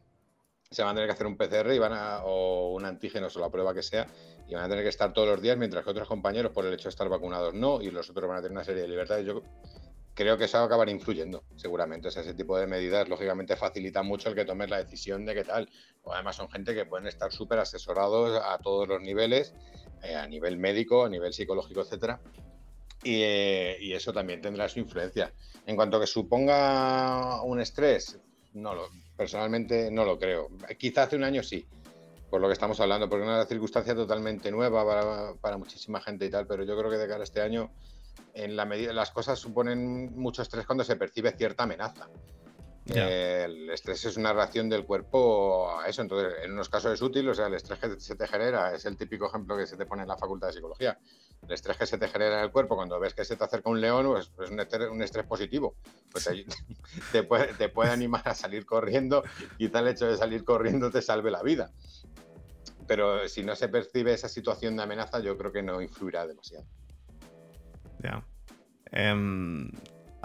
se van a tener que hacer un PCR y van a, o un antígeno o la prueba que sea y van a tener que estar todos los días, mientras que otros compañeros, por el hecho de estar vacunados, no, y los otros van a tener una serie de libertades. Yo creo que eso va a acabar influyendo, seguramente. ese tipo de medidas, lógicamente, facilita mucho el que tomes la decisión de qué tal. O además, son gente que pueden estar súper asesorados a todos los niveles, eh, a nivel médico, a nivel psicológico, etcétera. Eh, y, eso también tendrá su influencia. En cuanto a que suponga un estrés, no lo, personalmente no lo creo. Quizá hace un año sí, por lo que estamos hablando, porque es una circunstancia totalmente nueva para, para, muchísima gente y tal, pero yo creo que de cara a este año, en la medida las cosas suponen mucho estrés cuando se percibe cierta amenaza. Eh, el estrés es una reacción del cuerpo a eso, entonces en unos casos es útil, o sea, el estrés que se te genera es el típico ejemplo que se te pone en la facultad de psicología. El estrés que se te genera en el cuerpo cuando ves que se te acerca un león pues, es un, estrés, un estrés positivo. Pues te, puede, te puede animar a salir corriendo y tal hecho de salir corriendo te salve la vida. Pero si no se percibe esa situación de amenaza, yo creo que no influirá demasiado. Ya. Em,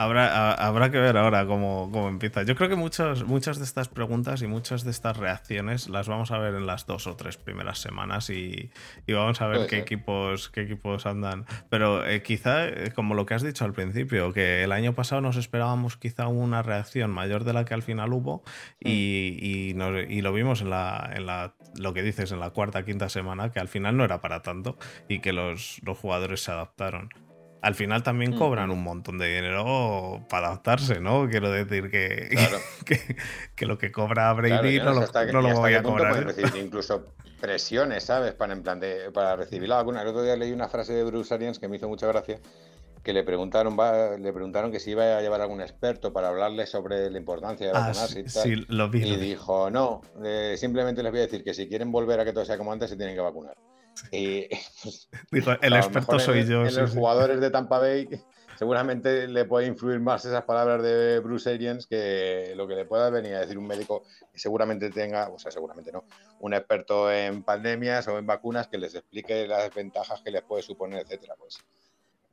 Habrá, habrá que ver ahora cómo, cómo, empieza. Yo creo que muchas, muchas de estas preguntas y muchas de estas reacciones las vamos a ver en las dos o tres primeras semanas y, y vamos a ver qué equipos, qué equipos andan. Pero eh, quizá, eh, como lo que has dicho al principio, que el año pasado nos esperábamos quizá una reacción mayor de la que al final hubo y, y, y lo vimos en, la, en la, lo que dices, en la cuarta, quinta semana, que al final no era para tanto y que los, los jugadores se adaptaron al final también cobran un montón de dinero para adaptarse, ¿no? Quiero decir que, que, lo que cobra Brady no, lo, voy a cobrar. Recibir incluso presiones, ¿sabes? Para, en plan de, para recibir la vacuna. El otro día leí una frase de Bruce Arians que me hizo mucha gracia, que le preguntaron, le preguntaron que si iba a llevar algún experto para hablarle sobre la importancia de ah, vacunarse y tal. Sí, lo vi, y dijo, no, eh, simplemente les voy a decir que si quieren volver a que todo sea como antes, se tienen que vacunar. Y, Dijo, el experto soy yo. En los jugadores de Tampa Bay seguramente le puede influir más esas palabras de Bruce Arians que lo que le pueda venir a decir un médico que seguramente tenga, o sea, seguramente no, un experto en pandemias o en vacunas que les explique las ventajas que les puede suponer, etcétera. Pues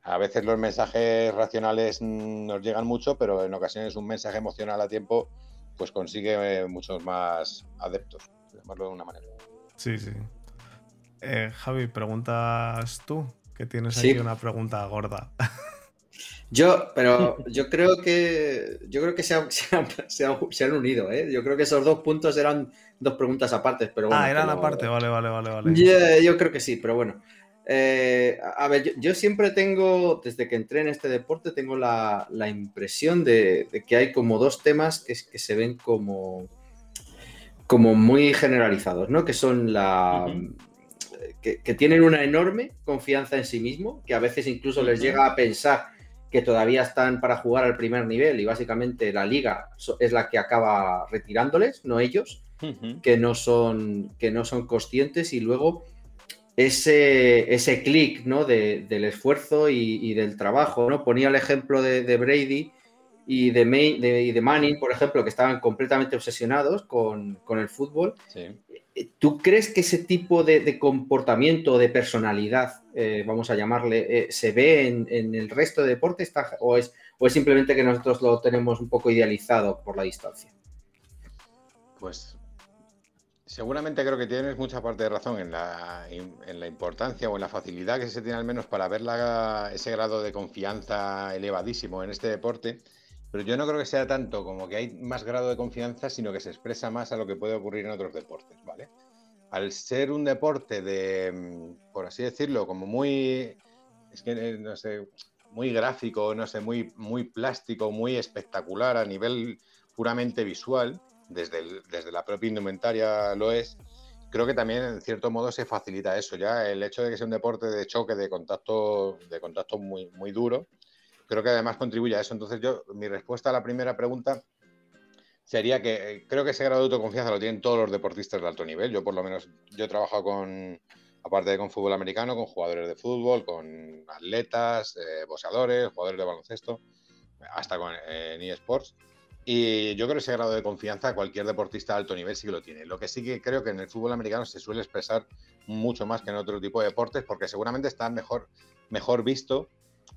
a veces los mensajes racionales nos llegan mucho, pero en ocasiones un mensaje emocional a tiempo pues consigue muchos más adeptos, llamarlo de una manera. Sí, sí. Eh, Javi, preguntas tú, que tienes aquí una pregunta gorda. Yo, pero yo creo que yo creo que se han, se han, unido, ¿eh? Yo creo que esos dos puntos eran dos preguntas aparte, pero Ah, eran aparte, vale, vale, vale, vale. yo creo que sí, pero bueno. Eh, a ver, yo, siempre tengo, desde que entré en este deporte, tengo la, impresión de, que hay como dos temas que, que se ven como, como muy generalizados, ¿no? Que son la, que, tienen una enorme confianza en sí mismo, que a veces incluso les llega a pensar que todavía están para jugar al primer nivel y básicamente la liga es la que acaba retirándoles, no ellos, que, no son, que no son conscientes y luego ese, ese clic ¿no? del esfuerzo y, del trabajo. ¿no? Ponía el ejemplo de, Brady y de, de, de, Manning, por ejemplo, que estaban completamente obsesionados con, con el fútbol. Sí. ¿Tú crees que ese tipo de, comportamiento, de personalidad, eh, vamos a llamarle, eh, se ve en, el resto de deportes o, es, o es simplemente que nosotros lo tenemos un poco idealizado por la distancia? Pues seguramente creo que tienes mucha parte de razón en la importancia o en la facilidad que se tiene al menos para ver ese grado de confianza elevadísimo en este deporte pero yo no creo que sea tanto como que hay más grado de confianza, sino que se expresa más a lo que puede ocurrir en otros deportes, ¿vale? Al ser un deporte de, mm, por así decirlo, como muy, es que eh, no sé, muy gráfico, no sé, muy, muy plástico, muy espectacular a nivel puramente visual, desde, desde la propia indumentaria lo es, creo que también en cierto modo se facilita eso ya, el hecho de que sea un deporte de choque, de contacto, de contacto muy, muy duro, creo que además contribuye a eso. Entonces yo, mi respuesta a la primera pregunta sería que eh, creo que ese grado de autoconfianza lo tienen todos los deportistas de alto nivel. Yo por lo menos, yo he trabajado con, aparte de con fútbol americano, con jugadores de fútbol, con atletas, eh, boxeadores, jugadores de baloncesto, hasta con en eSports. Y yo creo que ese grado de confianza cualquier deportista de alto nivel sí que lo tiene. Lo que sí que creo que en el fútbol americano se suele expresar mucho más que en otro tipo de deportes porque seguramente está mejor, mejor visto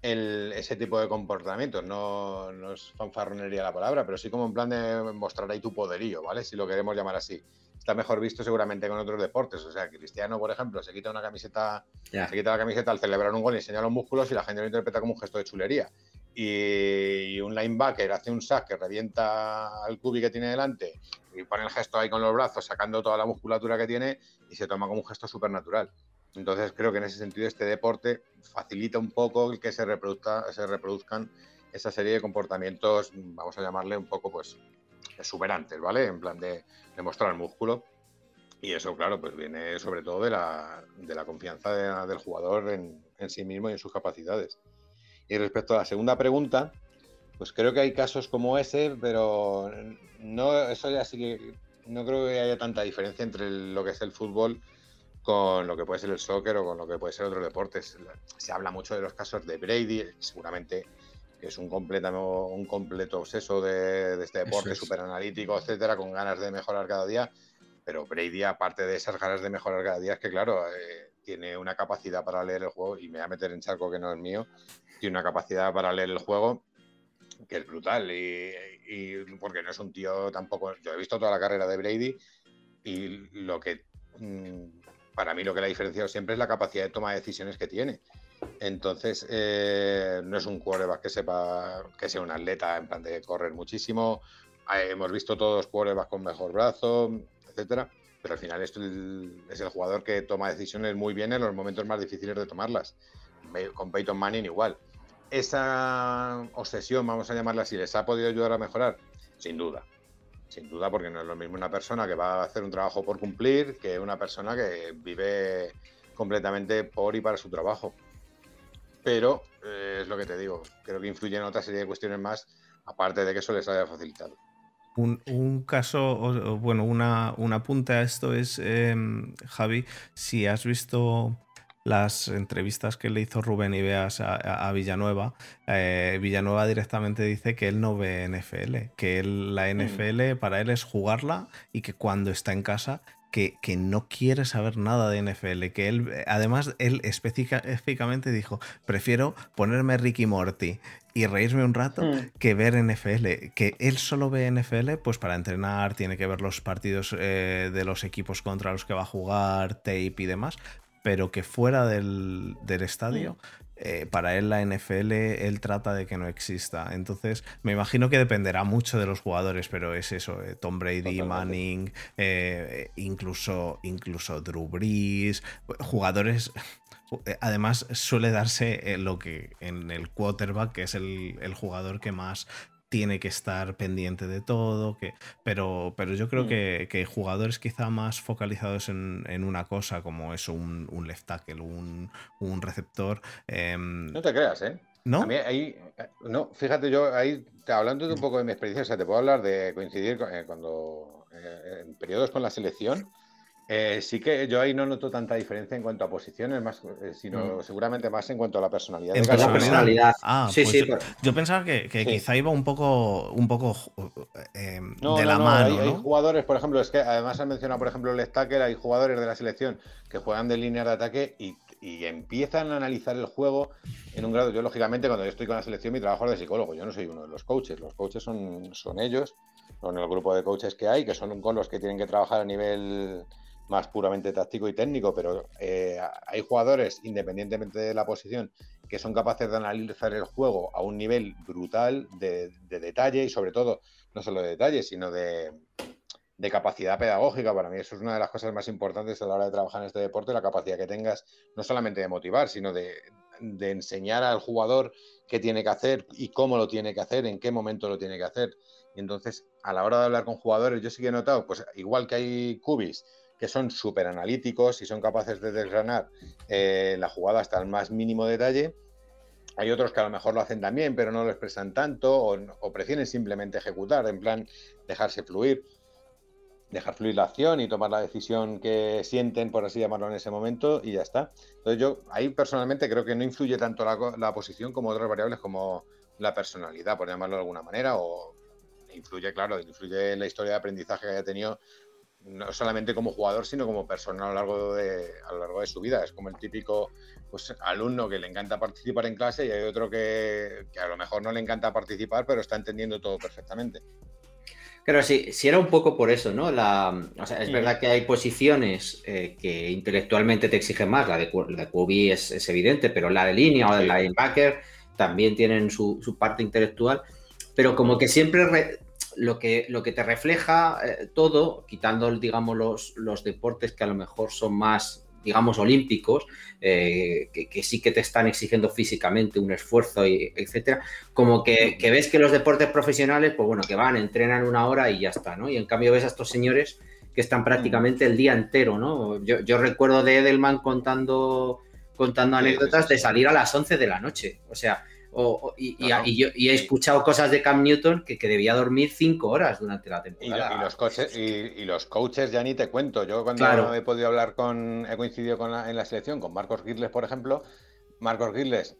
ese tipo de comportamientos. No, no, es fanfarronería la palabra, pero sí como en plan de mostrar ahí tu poderío, ¿vale? Si lo queremos llamar así. Está mejor visto seguramente con otros deportes. O sea, Cristiano, por ejemplo, se quita una camiseta, se quita la camiseta al celebrar un gol y enseña los músculos y la gente lo interpreta como un gesto de chulería. Y un linebacker hace un sack que revienta al cubi que tiene delante y pone el gesto ahí con los brazos, sacando toda la musculatura que tiene y se toma como un gesto súper natural. Entonces creo que en ese sentido este deporte facilita un poco el que se, reproduzca, se reproduzcan esa serie de comportamientos, vamos a llamarle un poco pues exuberantes, ¿vale? En plan de, de mostrar músculo. Y eso, claro, pues viene sobre todo de la, de la confianza del jugador en, en, sí mismo y en sus capacidades. Y respecto a la segunda pregunta, pues creo que hay casos como ese, pero no, eso ya sí que no creo que haya tanta diferencia entre lo que es el fútbol con lo que puede ser el soccer o con lo que puede ser otros deportes. Se habla mucho de los casos de Brady, seguramente es un, un completo obseso de, este deporte, súper analítico, etcétera, con ganas de mejorar cada día. Pero Brady, aparte de esas ganas de mejorar cada día, es que, claro, eh, tiene una capacidad para leer el juego, y me voy a meter en charco que no es mío, tiene una capacidad para leer el juego que es brutal. Y, porque no es un tío tampoco. Yo he visto toda la carrera de Brady y lo que. Mm, para mí, lo que le ha diferenciado siempre es la capacidad de toma de decisiones que tiene. Entonces, eh, no es un quarterback que sepa que sea un atleta en plan de correr muchísimo. Eh, hemos visto todos quarterbacks con mejor brazo, etcétera. Pero al final esto es el jugador que toma decisiones muy bien en los momentos más difíciles de tomarlas. Con Peyton Manning igual esa obsesión, vamos a llamarla así, les ha podido ayudar a mejorar? Sin duda. Sin duda, porque no es lo mismo una persona que va a hacer un trabajo por cumplir que una persona que vive completamente por y para su trabajo. Pero eh, es lo que te digo, creo que influye en otra serie de cuestiones más, aparte de que eso les haya facilitado. Un, caso, bueno, una, un apunte a esto es, em, Javi, si has visto las entrevistas que le hizo Rubén Ibeas a, Villanueva, eh, Villanueva directamente dice que él no ve NFL, que la NFL para él es jugarla y que cuando está en casa que, que, no quiere saber nada de NFL, que él, además, él específicamente dijo, prefiero ponerme Ricky Morty y reírme un rato hmm. que ver NFL, que él solo ve NFL, pues para entrenar tiene que ver los partidos eh, de los equipos contra los que va a jugar, tape y demás, pero que fuera del, estadio, eh, para él la NFL, él trata de que no exista. Entonces, me imagino que dependerá mucho de los jugadores, pero es eso, eh, Tom Brady, Manning, eh, incluso, incluso Drew Brees, jugadores... Además, suele darse lo que en el quarterback, que es el, el jugador que más tiene que estar pendiente de todo, que, pero, pero yo creo mm. que, jugadores quizá más focalizados en, una cosa, como es un, un left tackle, un, un receptor. Em, no te creas, ¿eh? ¿No? ahí, eh, no, fíjate, yo ahí, hablando de un poco de mi experiencia, o sea, te puedo hablar de coincidir eh, cuando eh, en periodos con la selección. Eh, sí que yo ahí no noto tanta diferencia en cuanto a posiciones, más, eh, sino mm. seguramente más en cuanto a la personalidad. En la personalidad. Ah, sí, pues sí, yo, pensaba que, quizá iba un poco, un poco eh, de la mano. Hay, jugadores, por ejemplo, es que además han mencionado, por ejemplo, el Stacker, hay jugadores de la selección que juegan de línea de ataque y, empiezan a analizar el juego en un grado. Yo, lógicamente, cuando yo estoy con la selección, mi trabajo es de psicólogo. Yo no soy uno de los coaches. Los coaches son, son ellos, son el grupo de coaches que hay, que son con los que tienen que trabajar a nivel más puramente táctico y técnico, pero eh, hay jugadores, independientemente de la posición, que son capaces de analizar el juego a un nivel brutal de, detalle y sobre todo, no solo de detalle, sino de, capacidad pedagógica. Para mí eso es una de las cosas más importantes a la hora de trabajar en este deporte, la capacidad que tengas no solamente de motivar, sino de, enseñar al jugador qué tiene que hacer y cómo lo tiene que hacer, en qué momento lo tiene que hacer. Y entonces, a la hora de hablar con jugadores, yo sí que he notado, pues igual que hay cubis que son súper analíticos y son capaces de desgranar eh, la jugada hasta el más mínimo detalle. Hay otros que a lo mejor lo hacen también, pero no lo expresan tanto o, prefieren simplemente ejecutar, en plan dejarse fluir, dejar fluir la acción y tomar la decisión que sienten, por así llamarlo, en ese momento y ya está. Entonces yo ahí personalmente creo que no influye tanto la, la posición como otras variables como la personalidad, por llamarlo de alguna manera, o influye, claro, influye en la historia de aprendizaje que haya tenido no solamente como jugador, sino como persona a lo largo de, a lo largo de su vida. Es como el típico pues, alumno que le encanta participar en clase y hay otro que, a lo mejor no le encanta participar, pero está entendiendo todo perfectamente. Claro, sí, sí era un poco por eso, ¿no? La, o sea, es verdad que hay posiciones eh, que intelectualmente te exigen más, la de, la QB es, evidente, pero la de línea o de linebacker también tienen su, su parte intelectual, pero como que siempre lo que, lo que te refleja eh, todo, quitando, digamos, los, los deportes que a lo mejor son más digamos, olímpicos, eh, que, sí que te están exigiendo físicamente un esfuerzo, y, etcétera, como que, ves que los deportes profesionales, pues bueno, que van, entrenan una hora y ya está, ¿no? Y en cambio ves a estos señores que están prácticamente el día entero, ¿no? Yo, recuerdo de Edelman contando, contando anécdotas de salir a las 11 de la noche, o sea, y, yo, he escuchado cosas de Cam Newton que, debía dormir 5 horas durante la temporada. Y, los, coches, y, los coaches ya ni te cuento, yo cuando he podido hablar con, he coincidido con en la selección con Marcos Girles, por ejemplo, Marcos Girles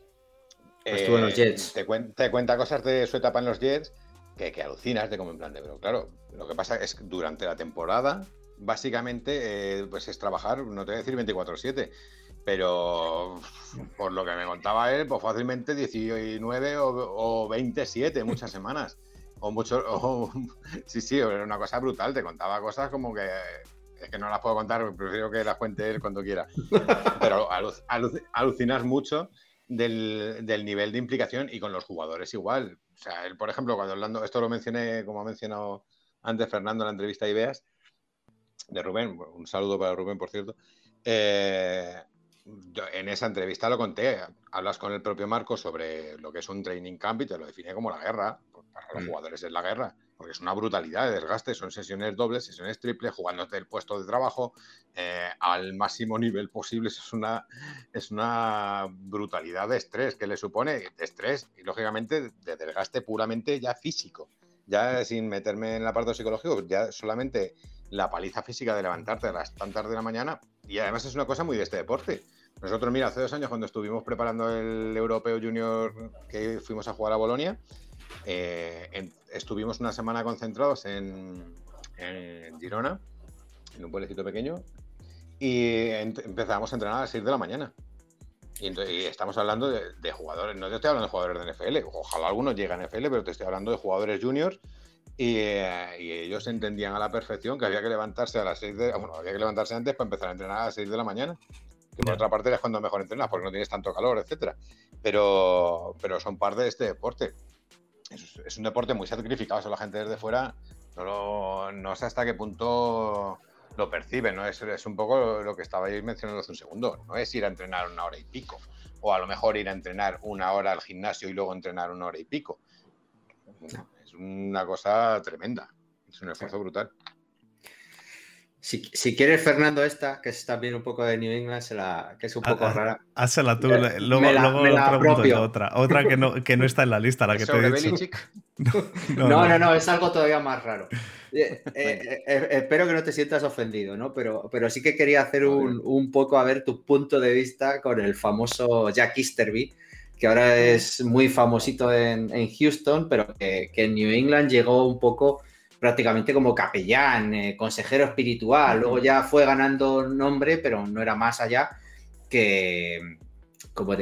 Estuvo en los eh, Jets. Te, cuenta cosas de su etapa en los Jets que, alucinas de como en plan de, pero claro, lo que pasa es que durante la temporada, básicamente, eh, pues es trabajar, no te voy a decir 24-7, pero por lo que me contaba él, pues fácilmente 19 o, 27 muchas semanas. O mucho, sí, sí, era una cosa brutal, te contaba cosas como que es que no las puedo contar, prefiero que las cuente él cuando quiera. Pero alucinas mucho del, nivel de implicación y con los jugadores igual. O sea, él, por ejemplo, cuando hablando, esto lo mencioné, como ha mencionado antes Fernando en la entrevista de Ideas, de Rubén, un saludo para Rubén, por cierto. Eh, en esa entrevista lo conté, hablas con el propio Marco sobre lo que es un training camp y te lo define como la guerra. Pues para los mm. jugadores es la guerra porque es una brutalidad de desgaste, son sesiones dobles, sesiones triples, jugándote el puesto de trabajo eh, al máximo nivel posible, es una, es una brutalidad de estrés que le supone, de estrés y lógicamente de desgaste puramente ya físico, ya sin meterme en la parte psicológico, ya solamente la paliza física de levantarte a las tantas de la mañana y además es una cosa muy de este deporte. Nosotros, mira, hace dos años cuando estuvimos preparando el Europeo Junior que fuimos a jugar a Bolonia, eh, estuvimos una semana concentrados en, Girona, en un pueblecito pequeño, y empezamos a entrenar a las 6 de la mañana. Y, estamos hablando de, jugadores, no te estoy hablando de jugadores de NFL, ojalá algunos lleguen a NFL, pero te estoy hablando de jugadores juniors eh, y, ellos entendían a la perfección que había que levantarse a las 6 de bueno, había que levantarse antes para empezar a entrenar a las 6 de la mañana. Que por otra parte es cuando mejor entrenas, porque no tienes tanto calor, etcétera. Pero, pero son parte de este deporte es, un deporte muy sacrificado, eso la gente desde fuera no, sé hasta qué punto lo percibe, ¿no? Es, es un poco lo que estabais mencionando hace un segundo, no es ir a entrenar una hora y pico, o a lo mejor ir a entrenar una hora al gimnasio y luego entrenar una hora y pico. Es una cosa tremenda, es un esfuerzo brutal. Si, si, quieres, Fernando, esta, que es también un poco de New England, la, que es un poco rara. Hazla tú, luego, me la, luego otra. Otra que no, que no está en la lista, la que te he dicho. No no, no, es algo todavía más raro. Eh, eh, eh, espero que no te sientas ofendido, ¿no? Pero, pero sí que quería hacer un, un, poco a ver tu punto de vista con el famoso Jack Easterby, que ahora es muy famosito en, en Houston, pero que, que en New England llegó un poco prácticamente como capellán, eh, consejero espiritual. Luego ya fue ganando nombre, pero no era más allá que como,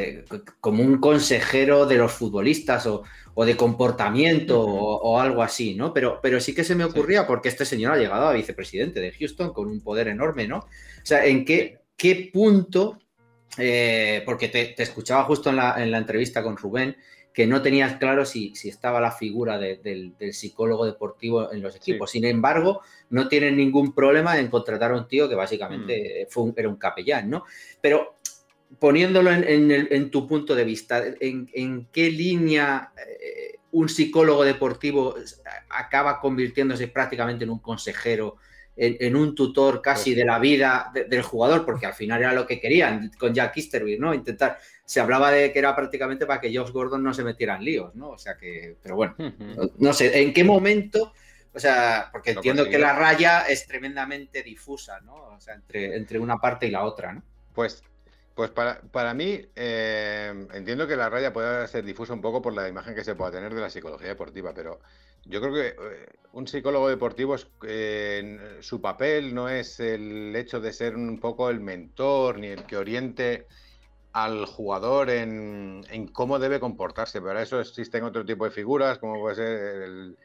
como un consejero de los futbolistas o, de comportamiento o, algo así, ¿no? Pero, pero sí que se me ocurría porque este señor ha llegado a vicepresidente de Houston con un poder enorme, ¿no? O sea, ¿en qué, qué punto eh, porque te, escuchaba justo en la, en la, entrevista con Rubén que no tenías claro si, si estaba la figura del, psicólogo deportivo en los equipos. Sin embargo, no tienen ningún problema en contratar a un tío que básicamente mm. fue era un capellán, ¿no? Pero poniéndolo en, tu punto de vista, ¿en, qué línea eh, un psicólogo deportivo acaba convirtiéndose prácticamente en un consejero, en, un tutor casi de la vida del jugador? Porque al final era lo que querían con Jack Easterby, ¿no? Intentar se hablaba de que era prácticamente para que Josh Gordon no se metiera en líos, ¿no? O sea que, pero bueno, no, sé, ¿en qué momento? O sea, porque entiendo que la raya es tremendamente difusa, ¿no? O sea, entre, entre una parte y la otra, ¿no? Pues, pues para, para mí, eh, entiendo que la raya puede ser difusa un poco por la imagen que se pueda tener de la psicología deportiva, pero yo creo que eh, un psicólogo deportivo, es, eh, su papel no es el hecho de ser un poco el mentor ni el que oriente al jugador en, cómo debe comportarse. Para eso existen otro tipo de figuras, como puede ser el,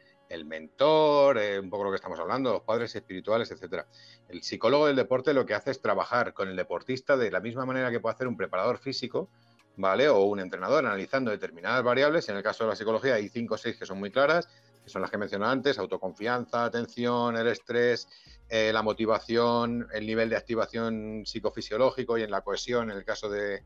mentor, eh, un poco lo que estamos hablando, los padres espirituales, etcétera. El psicólogo del deporte lo que hace es trabajar con el deportista de la misma manera que puede hacer un preparador físico, ¿vale? O un entrenador analizando determinadas variables. En el caso de la psicología hay cinco o seis que son muy claras, que son las que mencioné antes, autoconfianza, atención, el estrés, eh, la motivación, el nivel de activación psicofisiológico y en la cohesión, en el caso de,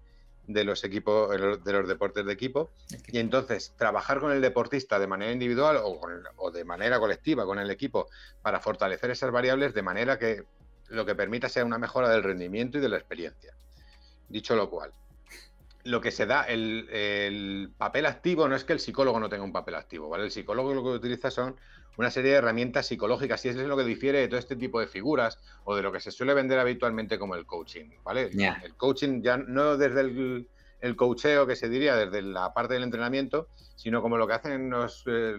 de los equipos, de los deportes de equipo. Y entonces, trabajar con el deportista de manera individual o, o de manera colectiva con el equipo para fortalecer esas variables de manera que lo que permita sea una mejora del rendimiento y de la experiencia. Dicho lo cual, lo que se da, el, papel activo no es que el psicólogo no tenga un papel activo, ¿vale? El psicólogo lo que utiliza son una serie de herramientas psicológicas y eso es lo que difiere de todo este tipo de figuras o de lo que se suele vender habitualmente como el coaching, ¿vale? El coaching ya no desde el, el, coacheo que se diría, desde la parte del entrenamiento, sino como lo que hacen los, eh,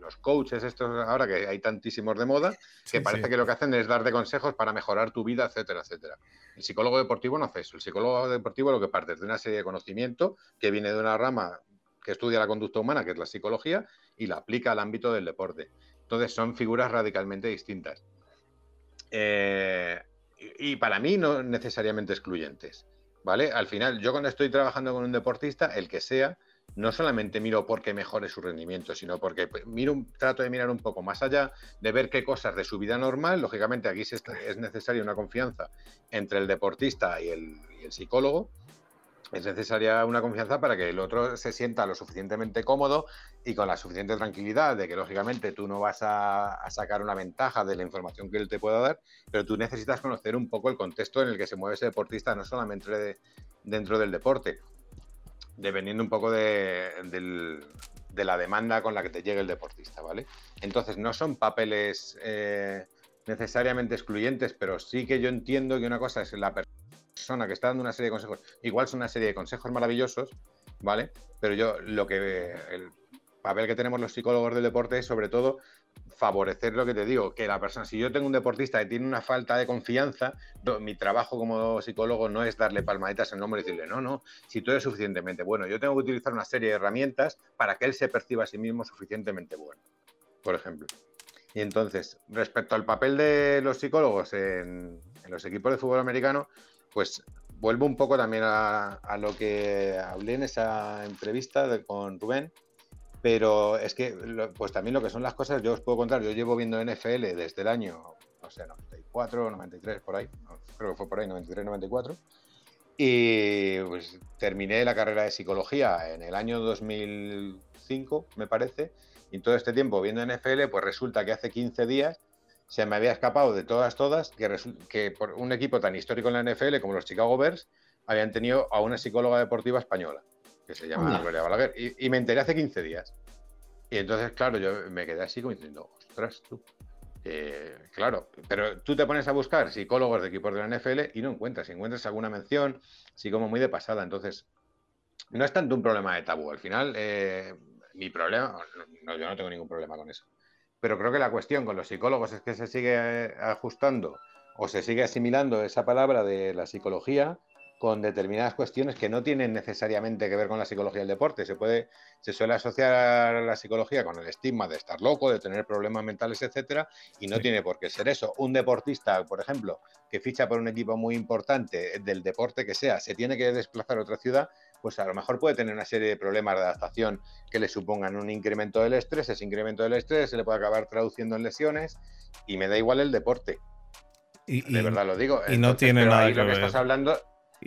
los coaches estos ahora que hay tantísimos de moda, que parece que lo que hacen es darte consejos para mejorar tu vida, etcétera, etcétera. El psicólogo deportivo no hace eso. El psicólogo deportivo lo que parte es de una serie de conocimiento que viene de una rama que estudia la conducta humana, que es la psicología, y la aplica al ámbito del deporte. Entonces son figuras radicalmente distintas. Eh, y para mí no necesariamente excluyentes. ¿Vale? Al final, yo cuando estoy trabajando con un deportista, el que sea, no solamente miro porque mejore su rendimiento, sino porque pues, miro, trato de mirar un poco más allá, de ver qué cosas de su vida normal, lógicamente aquí es necesaria una confianza entre el deportista y el, psicólogo, es necesaria una confianza para que el otro se sienta lo suficientemente cómodo y con la suficiente tranquilidad de que lógicamente tú no vas a, sacar una ventaja de la información que él te pueda dar, pero tú necesitas conocer un poco el contexto en el que se mueve ese deportista, no solamente dentro del deporte dependiendo un poco de, la demanda con la que te llegue el deportista, ¿vale? Entonces, no son papeles eh, necesariamente excluyentes, pero sí que yo entiendo que una cosa es la persona que está dando una serie de consejos, igual son una serie de consejos maravillosos, ¿vale? Pero yo lo que el papel que tenemos los psicólogos del deporte es sobre todo favorecer lo que te digo, que la persona, si yo tengo un deportista que tiene una falta de confianza, mi trabajo como psicólogo no es darle palmaditas en el hombro y decirle, no, no, si tú eres suficientemente bueno, yo tengo que utilizar una serie de herramientas para que él se perciba a sí mismo suficientemente bueno, por ejemplo. Y entonces, respecto al papel de los psicólogos en, los equipos de fútbol americano, pues vuelvo un poco también a, lo que hablé en esa entrevista con Rubén, pero es que, pues también lo que son las cosas, yo os puedo contar, yo llevo viendo NFL desde el año, no sé, 94, 93, por ahí, creo que fue por ahí, 93, 94. Y pues terminé la carrera de psicología en el año 2005, me parece. Y todo este tiempo viendo NFL, pues resulta que hace 15 días se me había escapado de todas, todas, que, que por un equipo tan histórico en la NFL como los Chicago Bears habían tenido a una psicóloga deportiva española que se llama Gloria Balaguer, y, me enteré hace 15 días. Y entonces, claro, yo me quedé así como diciendo, ostras, tú. claro, pero tú te pones a buscar psicólogos de equipos de la NFL y no encuentras. Si encuentras alguna mención, sí como muy de pasada. Entonces, no es tanto un problema de tabú. Al final, eh, mi problema, no, yo no tengo ningún problema con eso. Pero creo que la cuestión con los psicólogos es que se sigue eh, ajustando o se sigue asimilando esa palabra de la psicología con determinadas cuestiones que no tienen necesariamente que ver con la psicología del deporte. Se puede, se suele asociar la psicología con el estigma de estar loco, de tener problemas mentales, etcétera, y no tiene por qué ser eso. Un deportista, por ejemplo, que ficha por un equipo muy importante del deporte que sea, se tiene que desplazar a otra ciudad, pues a lo mejor puede tener una serie de problemas de adaptación que le supongan un incremento del estrés. Ese incremento del estrés se le puede acabar traduciendo en lesiones y me da igual el deporte. Y, de verdad lo digo. Y no tiene nada que lo que estás hablando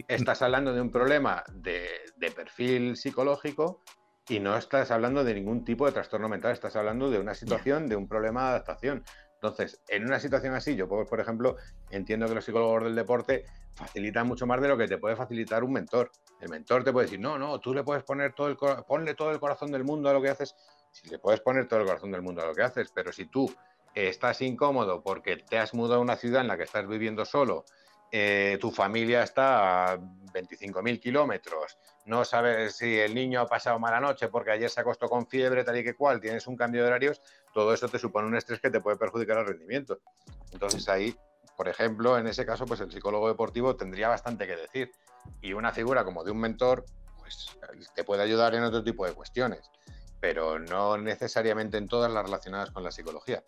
estás hablando de un problema de, perfil psicológico y no estás hablando de ningún tipo de trastorno mental, estás hablando de una situación, de un problema de adaptación. Entonces, en una situación así, yo, por ejemplo, entiendo que los psicólogos del deporte facilitan mucho más de lo que te puede facilitar un mentor. El mentor te puede decir, no, no, tú le puedes poner todo el, ponle todo el corazón del mundo a lo que haces. Si le puedes poner todo el corazón del mundo a lo que haces, pero si tú estás incómodo porque te has mudado a una ciudad en la que estás viviendo solo, eh, tu familia está a 25.000 kilómetros, no sabes si el niño ha pasado mala noche porque ayer se acostó con fiebre, tal y que cual, tienes un cambio de horarios, todo eso te supone un estrés que te puede perjudicar el rendimiento. Entonces ahí, por ejemplo, en ese caso, pues el psicólogo deportivo tendría bastante que decir. Y una figura como de un mentor, pues te puede ayudar en otro tipo de cuestiones, pero no necesariamente en todas las relacionadas con la psicología.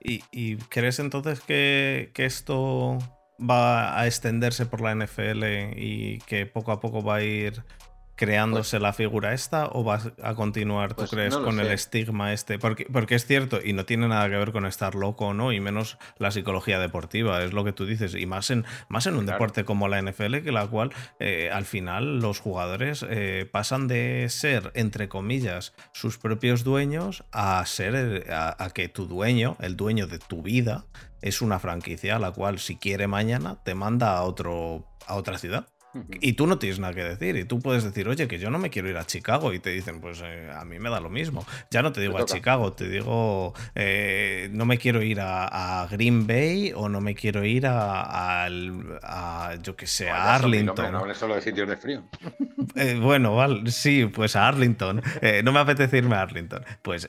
¿Y, crees entonces que, que esto va a extenderse por la NFL y que poco a poco va a ir creándose la figura esta o vas a continuar, tú Pues crees, no con el estigma este? Porque, porque es cierto y no tiene nada que ver con estar loco o no, y menos la psicología deportiva, es lo que tú dices, y más en, más en un Claro. deporte como la NFL, que la cual eh, al final los jugadores eh, pasan de ser, entre comillas, sus propios dueños a ser, el- a, a que tu dueño, el dueño de tu vida, es una franquicia a la cual si quiere mañana te manda a otro a otra ciudad. Y tú no tienes nada que decir. Y tú puedes decir, oye, que yo no me quiero ir a Chicago. Y te dicen, pues eh, a mí me da lo mismo. Ya no te digo a. Chicago, te digo, eh, no me quiero ir a, a Green Bay o no me quiero ir a, a, yo que sé, a Arlington. hombre, no hables solo de sitios de frío. Eh, bueno, vale, sí, pues a Arlington. No me apetece irme a Arlington. Pues,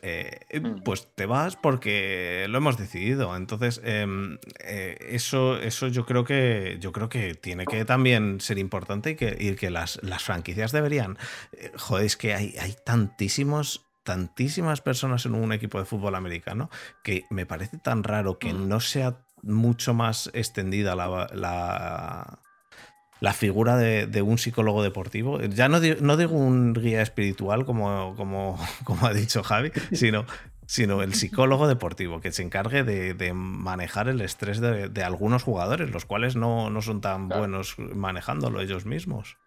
Mm. pues te vas porque lo hemos decidido. Entonces, em, eso, eso yo creo que yo creo que tiene que también ser importante y que, y que las, las franquicias deberían. eh, joder, es que hay, hay tantísimos. Tantísimas personas en un equipo de fútbol americano que me parece tan raro que Mm. no sea mucho más extendida la, la, la figura de, de un psicólogo deportivo. Ya no, di- no digo un guía espiritual, como, como, como ha dicho Javi, sino, sino el psicólogo deportivo, que se encargue de, de manejar el estrés de, de algunos jugadores, los cuales no, no son tan Claro. buenos manejándolo ellos mismos.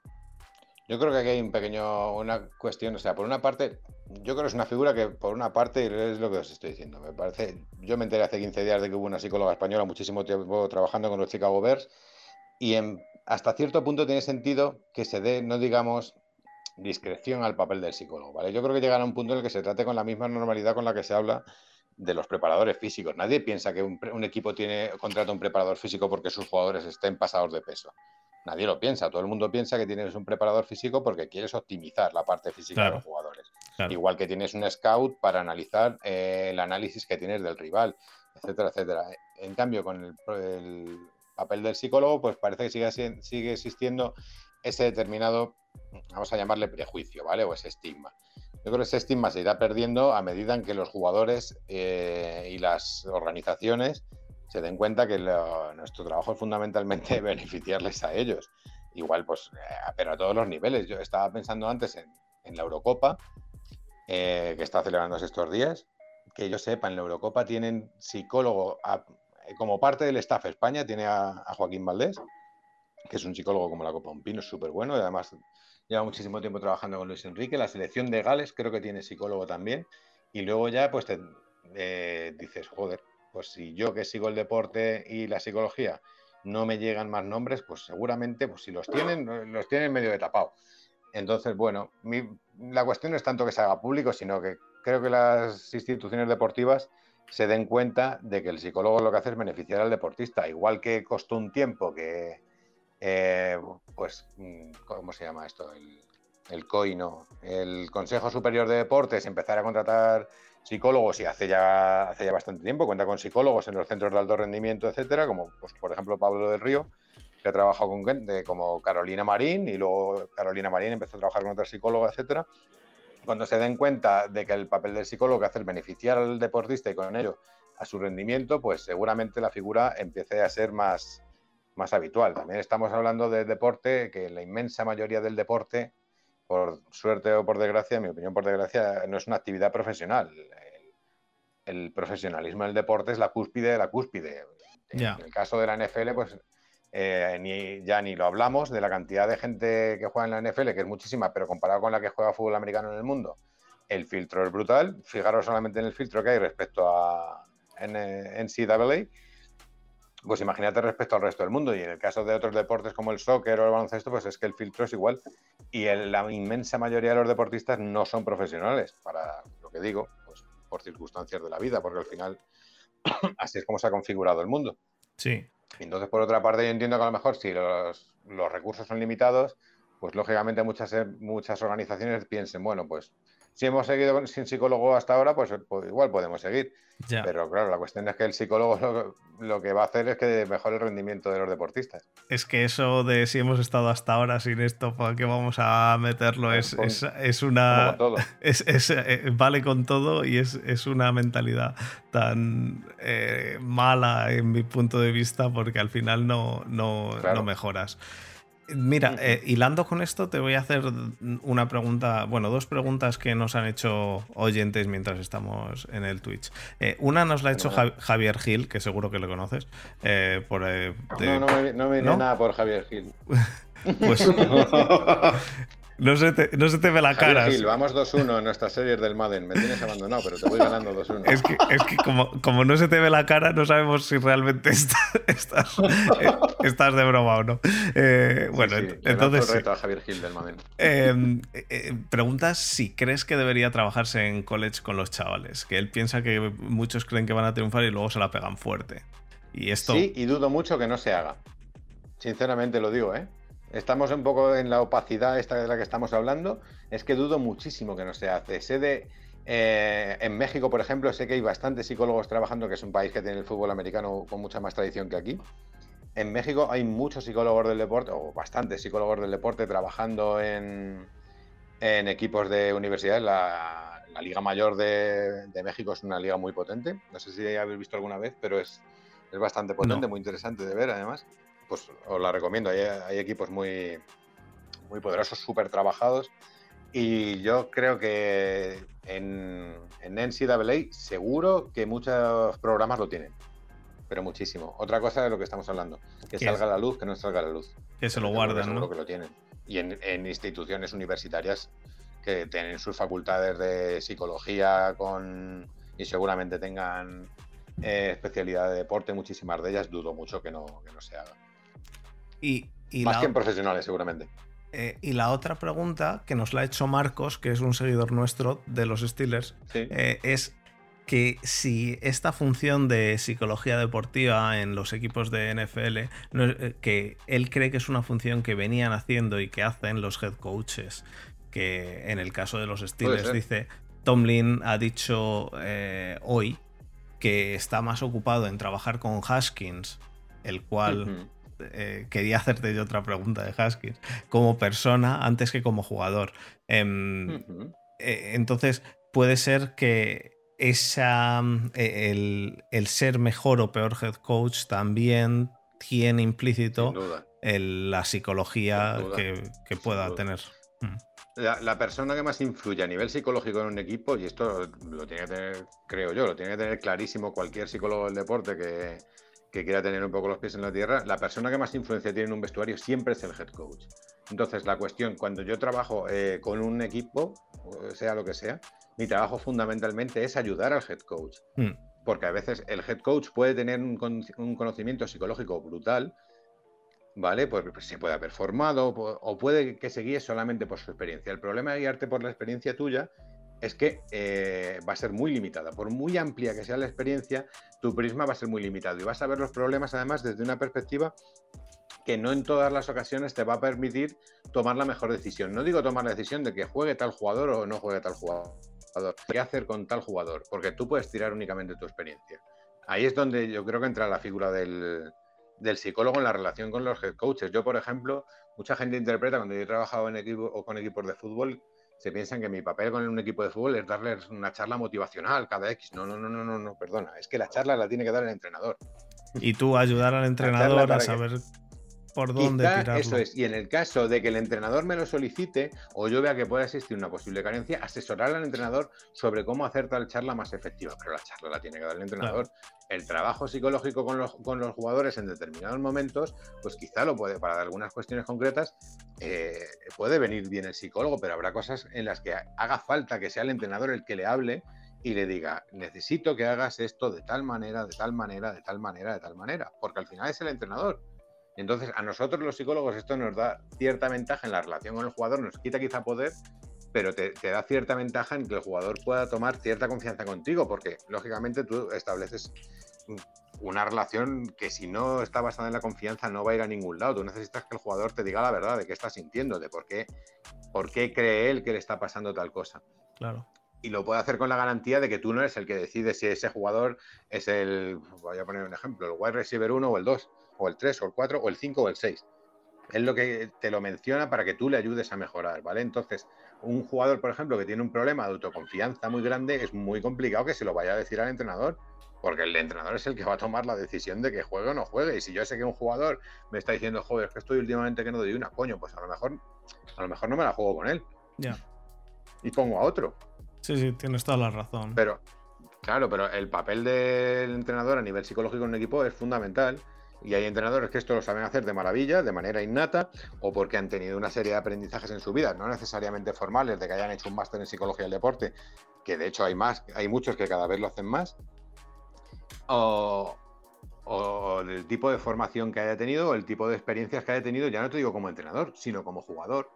Yo creo que aquí hay un pequeño, una cuestión, o sea, por una parte, yo creo que es una figura que por una parte es lo que os estoy diciendo. Me parece, yo me enteré hace 15 días de que hubo una psicóloga española muchísimo tiempo trabajando con los Chicago Bears y en- hasta cierto punto tiene sentido que se dé, no digamos, discreción al papel del psicólogo, ¿vale? Yo creo que llegará un punto en el que se trate con la misma normalidad con la que se habla de los preparadores físicos. Nadie piensa que un, un equipo tiene contrata un preparador físico porque sus jugadores estén pasados de peso. Nadie lo piensa. Todo el mundo piensa que tienes un preparador físico porque quieres optimizar la parte física Claro. de los jugadores. Claro. Igual que tienes un scout para analizar eh, el análisis que tienes del rival, etcétera, etcétera. En cambio, con el, el papel del psicólogo, pues parece que sigue, sigue existiendo ese determinado, vamos a llamarle prejuicio, ¿vale? O ese estigma. Yo creo que ese estigma se irá perdiendo a medida en que los jugadores eh, y las organizaciones se den cuenta que nuestro trabajo es fundamentalmente beneficiarles a ellos. Igual, pues, eh, pero a todos los niveles. Yo estaba pensando antes en, la Eurocopa, eh, que está celebrándose estos días. Que yo sepa, en la Eurocopa tienen psicólogo como parte del staff. España tiene a Joaquín Valdés, que es un psicólogo como la Copa Un Pino, súper bueno y además lleva muchísimo tiempo trabajando con Luis Enrique. La selección de Gales creo que tiene psicólogo también. Y luego ya, pues te eh, dices, joder, pues si yo que sigo el deporte y la psicología no me llegan más nombres, pues seguramente, pues si los tienen, los tienen medio de tapado. Entonces, bueno, la cuestión no es tanto que se haga público, sino que creo que las instituciones deportivas se den cuenta de que el psicólogo lo que hace es beneficiar al deportista, igual que costó un tiempo que, eh, pues, mm, ¿cómo se llama esto? El, el COI, no. El Consejo Superior de Deportes empezar a contratar psicólogos y hace ya, hace ya bastante tiempo, cuenta con psicólogos en los centros de alto rendimiento, etcétera, como pues, por ejemplo Pablo del Río, que ha trabajado con gente como Carolina Marín y luego Carolina Marín empezó a trabajar con otra psicóloga, etcétera. Cuando se den cuenta de que el papel del psicólogo hace es beneficiar al deportista y con ello a su rendimiento, pues seguramente la figura empiece a ser más, más habitual. También estamos hablando de deporte, que la inmensa mayoría del deporte, por suerte o por desgracia, en mi opinión por desgracia, no es una actividad profesional. El, el profesionalismo del deporte es la cúspide de la cúspide. Ya. En el caso de la NFL, pues eh, ni, ya ni lo hablamos de la cantidad de gente que juega en la NFL, que es muchísima, pero comparado con la que juega fútbol americano en el mundo, el filtro es brutal. Fijaros solamente en el filtro que hay respecto a NCAA, pues imagínate respecto al resto del mundo. Y en el caso de otros deportes como el soccer o el baloncesto, pues es que el filtro es igual. Y el- la inmensa mayoría de los deportistas no son profesionales, para lo que digo, pues por circunstancias de la vida, porque al final así es como se ha configurado el mundo. Sí. Entonces, por otra parte, yo entiendo que a lo mejor si los, los recursos son limitados, pues lógicamente muchas, muchas organizaciones piensen, bueno, pues si hemos seguido sin psicólogo hasta ahora, pues, pues igual podemos seguir. Ya. Pero claro, la cuestión es que el psicólogo lo, lo que va a hacer es que mejore el rendimiento de los deportistas. Es que eso de si hemos estado hasta ahora sin esto, ¿para qué vamos a meterlo? Es, Con- es, una. con todo. Es, es, eh, vale con todo y es, es una mentalidad tan eh, mala en mi punto de vista porque al final no, no, Claro. no mejoras. Mira, eh, hilando con esto, te voy a hacer una pregunta, bueno, dos preguntas que nos han hecho oyentes mientras estamos en el Twitch. Eh, una nos la ha hecho Javier Gil, que seguro que lo conoces. Eh, por, no, no me, no me nada por Javier Gil. pues No se te, no se te ve la cara. Gil, vamos 2-1 en nuestras series del Madden. Me tienes abandonado, pero te voy ganando 2-1. Es que, es que como, como, no se te ve la cara, no sabemos si realmente estás, eh, estás, de broma o no. Eh, bueno, entonces. Reto a Javier Gil del Madden. Em, eh, preguntas si crees que debería trabajarse en college con los chavales. Que él piensa que muchos creen que van a triunfar y luego se la pegan fuerte. Y esto... Sí, y dudo mucho que no se haga. Sinceramente lo digo, ¿eh? Estamos un poco en la opacidad esta de la que estamos hablando, es que dudo muchísimo que no se hace. Sé de, eh, en México, por ejemplo, sé que hay bastantes psicólogos trabajando, que es un país que tiene el fútbol americano con mucha más tradición que aquí. En México hay muchos psicólogos del deporte, o bastantes psicólogos del deporte, trabajando en, equipos de universidades. La, Liga Mayor de, México es una liga muy potente. No sé si habéis visto alguna vez, pero es, es bastante potente, muy interesante de ver, además pues os la recomiendo. Hay, equipos muy, muy poderosos, súper trabajados. Y yo creo que en, en NCAA seguro que muchos programas lo tienen. Pero muchísimo. Otra cosa de lo que estamos hablando. Que salga a la luz, que no salga la luz. Que se lo guarden, ¿no? que lo tienen. Y en, instituciones universitarias que tienen sus facultades de psicología con y seguramente tengan eh, especialidad de deporte, muchísimas de ellas, dudo mucho que no, que no se haga. Y, Más que en profesionales, seguramente. Eh, y la otra pregunta que nos la ha hecho Marcos, que es un seguidor nuestro de los Steelers, eh, es que si esta función de psicología deportiva en los equipos de NFL, eh, que él cree que es una función que venían haciendo y que hacen los head coaches, que en el caso de los Steelers dice, Tomlin ha dicho hoy que está más ocupado en trabajar con Haskins, el cual... Eh, quería hacerte yo otra pregunta de Haskins, como persona antes que como jugador. Em, eh, entonces, puede ser que esa, eh, el, ser mejor o peor head coach también tiene implícito la psicología que, pueda tener. Mm. La, la, persona que más influye a nivel psicológico en un equipo, y esto lo tiene que tener, creo yo, lo tiene que tener clarísimo cualquier psicólogo del deporte que, que quiera tener un poco los pies en la tierra, la persona que más influencia tiene en un vestuario siempre es el head coach. Entonces, la cuestión, cuando yo trabajo eh, con un equipo, sea lo que sea, mi trabajo fundamentalmente es ayudar al head coach. Hmm. Porque a veces el head coach puede tener un, conocimiento psicológico brutal, ¿vale? Pues se puede haber formado o puede que se guíe solamente por su experiencia. El problema de guiarte por la experiencia tuya es que eh, va a ser muy limitada. Por muy amplia que sea la experiencia, tu prisma va a ser muy limitado y vas a ver los problemas además desde una perspectiva que no en todas las ocasiones te va a permitir tomar la mejor decisión. No digo tomar la decisión de que juegue tal jugador o no juegue tal jugador. ¿Qué hacer con tal jugador? Porque tú puedes tirar únicamente tu experiencia. Ahí es donde yo creo que entra la figura del, del psicólogo en la relación con los coaches. Yo, por ejemplo, mucha gente interpreta cuando yo he trabajado en equipo o con equipos de fútbol se piensan que mi papel con un equipo de fútbol es darles una charla motivacional cada X. No, no, no, no, no, no, perdona. Es que la charla la tiene que dar el entrenador. Y tú ayudar al entrenador a saber por dónde tirarlo. Eso es. Y en el caso de que el entrenador me lo solicite o yo vea que pueda existir una posible carencia, asesorar al entrenador sobre cómo hacer tal charla más efectiva. Pero la charla la tiene que dar el entrenador. El trabajo psicológico con los, con los, jugadores en determinados momentos, pues quizá lo puede, para algunas cuestiones concretas, eh, puede venir bien el psicólogo, pero habrá cosas en las que haga falta que sea el entrenador el que le hable y le diga, necesito que hagas esto de tal manera, de tal manera, de tal manera, de tal manera, porque al final es el entrenador entonces, a nosotros los psicólogos esto nos da cierta ventaja en la relación con el jugador, nos quita quizá poder, pero te, da cierta ventaja en que el jugador pueda tomar cierta confianza contigo, porque lógicamente tú estableces una relación que si no está basada en la confianza no va a ir a ningún lado. Tú necesitas que el jugador te diga la verdad de qué está sintiendo, de por qué, por qué cree él que le está pasando tal cosa. Claro. Y lo puede hacer con la garantía de que tú no eres el que decide si ese jugador es el, voy a poner un ejemplo, el wide receiver 1 o el 2 o el 3 o el 4 o el 5 o el 6. Es lo que te lo menciona para que tú le ayudes a mejorar, ¿vale? Entonces, un jugador, por ejemplo, que tiene un problema de autoconfianza muy grande, es muy complicado que se lo vaya a decir al entrenador. Porque el entrenador es el que va a tomar la decisión de que juegue o no juegue. Y si yo sé que un jugador me está diciendo, joder, es que estoy últimamente que no doy una, coño, pues a lo mejor, a lo mejor no me la juego con él. Ya. Y pongo a otro. Sí, sí, tienes toda la razón. Pero, claro, pero el papel del entrenador a nivel psicológico en un equipo es fundamental. Y hay entrenadores que esto lo saben hacer de maravilla, de manera innata, o porque han tenido una serie de aprendizajes en su vida, no necesariamente formales, de que hayan hecho un máster en psicología del deporte, que de hecho hay más, hay muchos que cada vez lo hacen más, o, o el tipo de formación que haya tenido, o el tipo de experiencias que haya tenido, ya no te digo como entrenador, sino como jugador.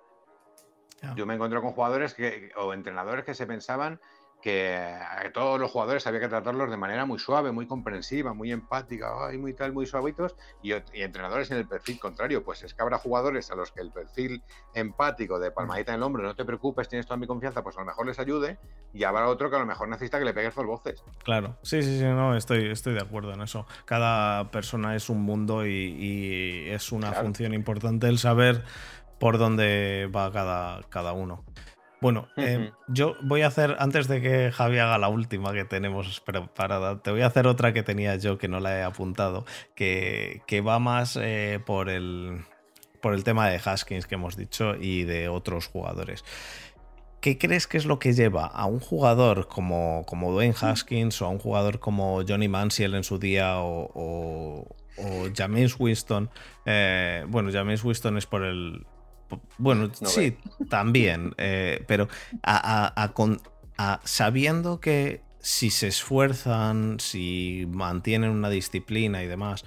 Yo me encuentro con jugadores que, o entrenadores que se pensaban que a todos los jugadores había que tratarlos de manera muy suave, muy comprensiva, muy empática, y muy tal, muy suavitos, y, entrenadores en el perfil contrario. Pues es que habrá jugadores a los que el perfil empático de palmadita en el hombro, no te preocupes, tienes toda mi confianza, pues a lo mejor les ayude, y habrá otro que a lo mejor necesita que le pegues dos voces. Claro, sí, sí, sí, no, estoy, estoy de acuerdo en eso. Cada persona es un mundo y, es una función importante el saber por dónde va cada, cada uno. Bueno, em, yo voy a hacer, antes de que Javi haga la última que tenemos preparada, te voy a hacer otra que tenía yo que no la he apuntado, que, va más eh, por, el, por el tema de Haskins que hemos dicho y de otros jugadores. ¿Qué crees que es lo que lleva a un jugador como, como Dwayne Haskins o a un jugador como Johnny Manziel en su día o, o, James Winston? Eh, bueno, James Winston es por el, bueno, sí, también, eh, pero sabiendo que si se esfuerzan, si mantienen una disciplina y demás,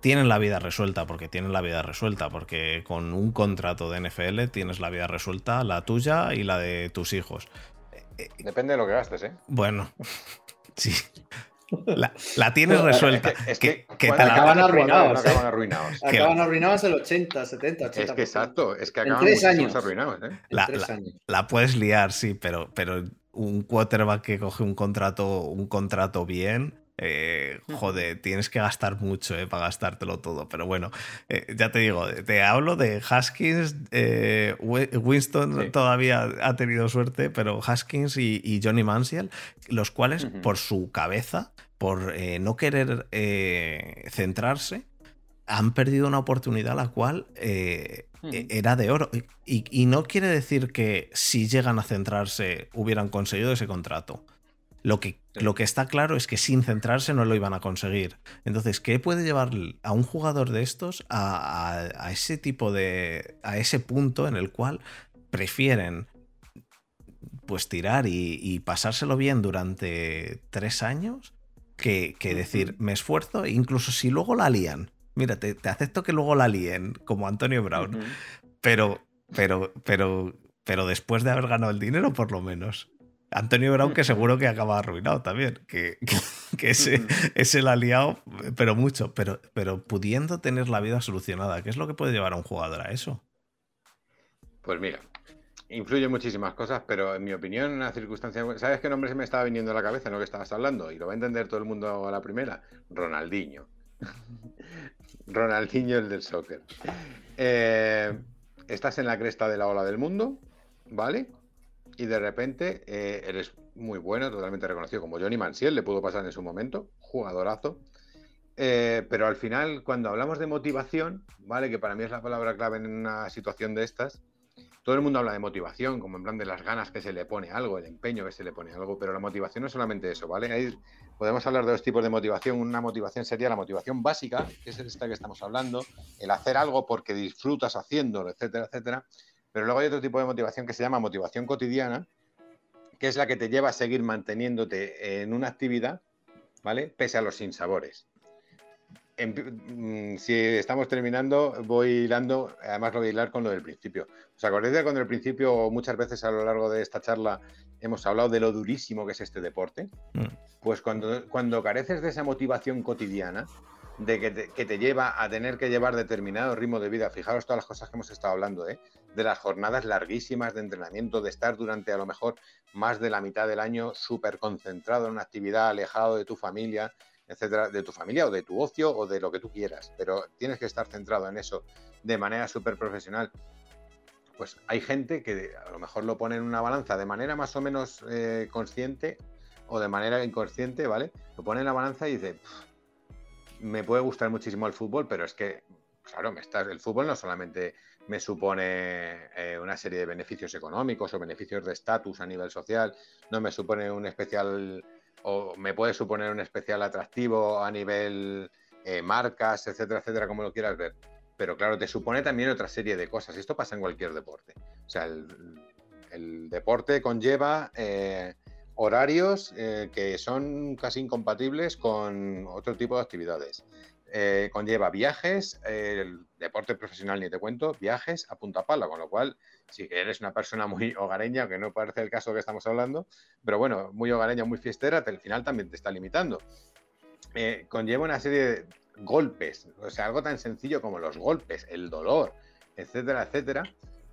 tienen la vida resuelta, porque tienen la vida resuelta, porque con un contrato de NFL tienes la vida resuelta, la tuya y la de tus hijos. Depende de lo que gastes, ¿eh? Bueno, sí. La, tienes resuelta. Es que, acaban, arruinados, acaban arruinados. Acaban arruinados el 80, 70, 80. Es que exacto, es que acaban tres años. arruinados. ¿eh? La, la, puedes liar, sí, pero, pero un quarterback que coge un contrato, un contrato bien eh, joder, tienes que gastar mucho eh, para gastártelo todo. Pero bueno, eh, ya te digo, te hablo de Haskins. Winston todavía ha tenido suerte, pero Haskins y, Johnny Manziel, los cuales por su cabeza, por no querer centrarse, han perdido una oportunidad la cual era de oro. Y, y, no quiere decir que si llegan a centrarse hubieran conseguido ese contrato. Lo que, lo que está claro es que sin centrarse no lo iban a conseguir. Entonces, ¿qué puede llevar a un jugador de estos a, ese tipo de. a ese punto en el cual prefieren pues tirar y, pasárselo bien durante tres años que, decir, me esfuerzo, incluso si luego la lían. Mira, te, acepto que luego la líen, como Antonio Brown, pero, pero, pero, pero después de haber ganado el dinero, por lo menos. Antonio Brown, que seguro que acaba arruinado también, que, que, ese, ese la ha liado, pero mucho, pero, pero pudiendo tener la vida solucionada, ¿qué es lo que puede llevar a un jugador a eso? Pues mira, influye muchísimas cosas, pero en mi opinión, en una circunstancia. ¿Sabes qué nombre se me estaba viniendo a la cabeza en lo que estabas hablando? Y lo va a entender todo el mundo a la primera: Ronaldinho. Ronaldinho, el del soccer. Eh, estás en la cresta de la ola del mundo, ¿vale? Y de repente eh, eres muy bueno, totalmente reconocido como Johnny Mansiel, le pudo pasar en su momento, jugadorazo. Eh, pero al final, cuando hablamos de motivación, ¿vale? Que para mí es la palabra clave en una situación de estas, todo el mundo habla de motivación, como en plan de las ganas que se le pone algo, el empeño que se le pone algo, pero la motivación no es solamente eso, ¿vale? Podemos hablar de dos tipos de motivación. Una motivación sería la motivación básica, que es esta que estamos hablando, el hacer algo porque disfrutas haciéndolo, etcétera, etcétera. Pero luego hay otro tipo de motivación que se llama motivación cotidiana, que es la que te lleva a seguir manteniéndote en una actividad, ¿vale? Pese a los sinsabores. Mm, si estamos terminando, voy hilando, además lo voy a hilar con lo del principio. ¿Os acordáis de cuando al principio, muchas veces a lo largo de esta charla, hemos hablado de lo durísimo que es este deporte? Mm. Pues cuando, cuando careces de esa motivación cotidiana, de que te, lleva a tener que llevar determinado ritmo de vida. Fijaros todas las cosas que hemos estado hablando, ¿eh? de las jornadas larguísimas de entrenamiento, de estar durante a lo mejor más de la mitad del año súper concentrado en una actividad, alejado de tu familia, etcétera, de tu familia o de tu ocio o de lo que tú quieras, pero tienes que estar centrado en eso de manera súper profesional. pues hay gente que a lo mejor lo pone en una balanza de manera más o menos eh, consciente o de manera inconsciente, ¿vale? Lo pone en la balanza y dice, me puede gustar muchísimo el fútbol, pero es que, claro, me el fútbol no solamente me supone eh, una serie de beneficios económicos o beneficios de estatus a nivel social, no me supone un especial, o me puede suponer un especial atractivo a nivel eh, marcas, etcétera, etcétera, como lo quieras ver pero claro, te supone también otra serie de cosas. Esto pasa en cualquier deporte. O sea, el, deporte conlleva eh, horarios eh, que son casi incompatibles con otro tipo de actividades. Eh, conlleva viajes, el deporte profesional ni te cuento, viajes a punta pala, con lo cual, si eres una persona muy hogareña, que no parece el caso que estamos hablando, pero bueno, muy hogareña, muy fiestera, al final también te está limitando. conlleva una serie de, golpes, o sea, algo tan sencillo como los golpes, el dolor, etcétera, etcétera,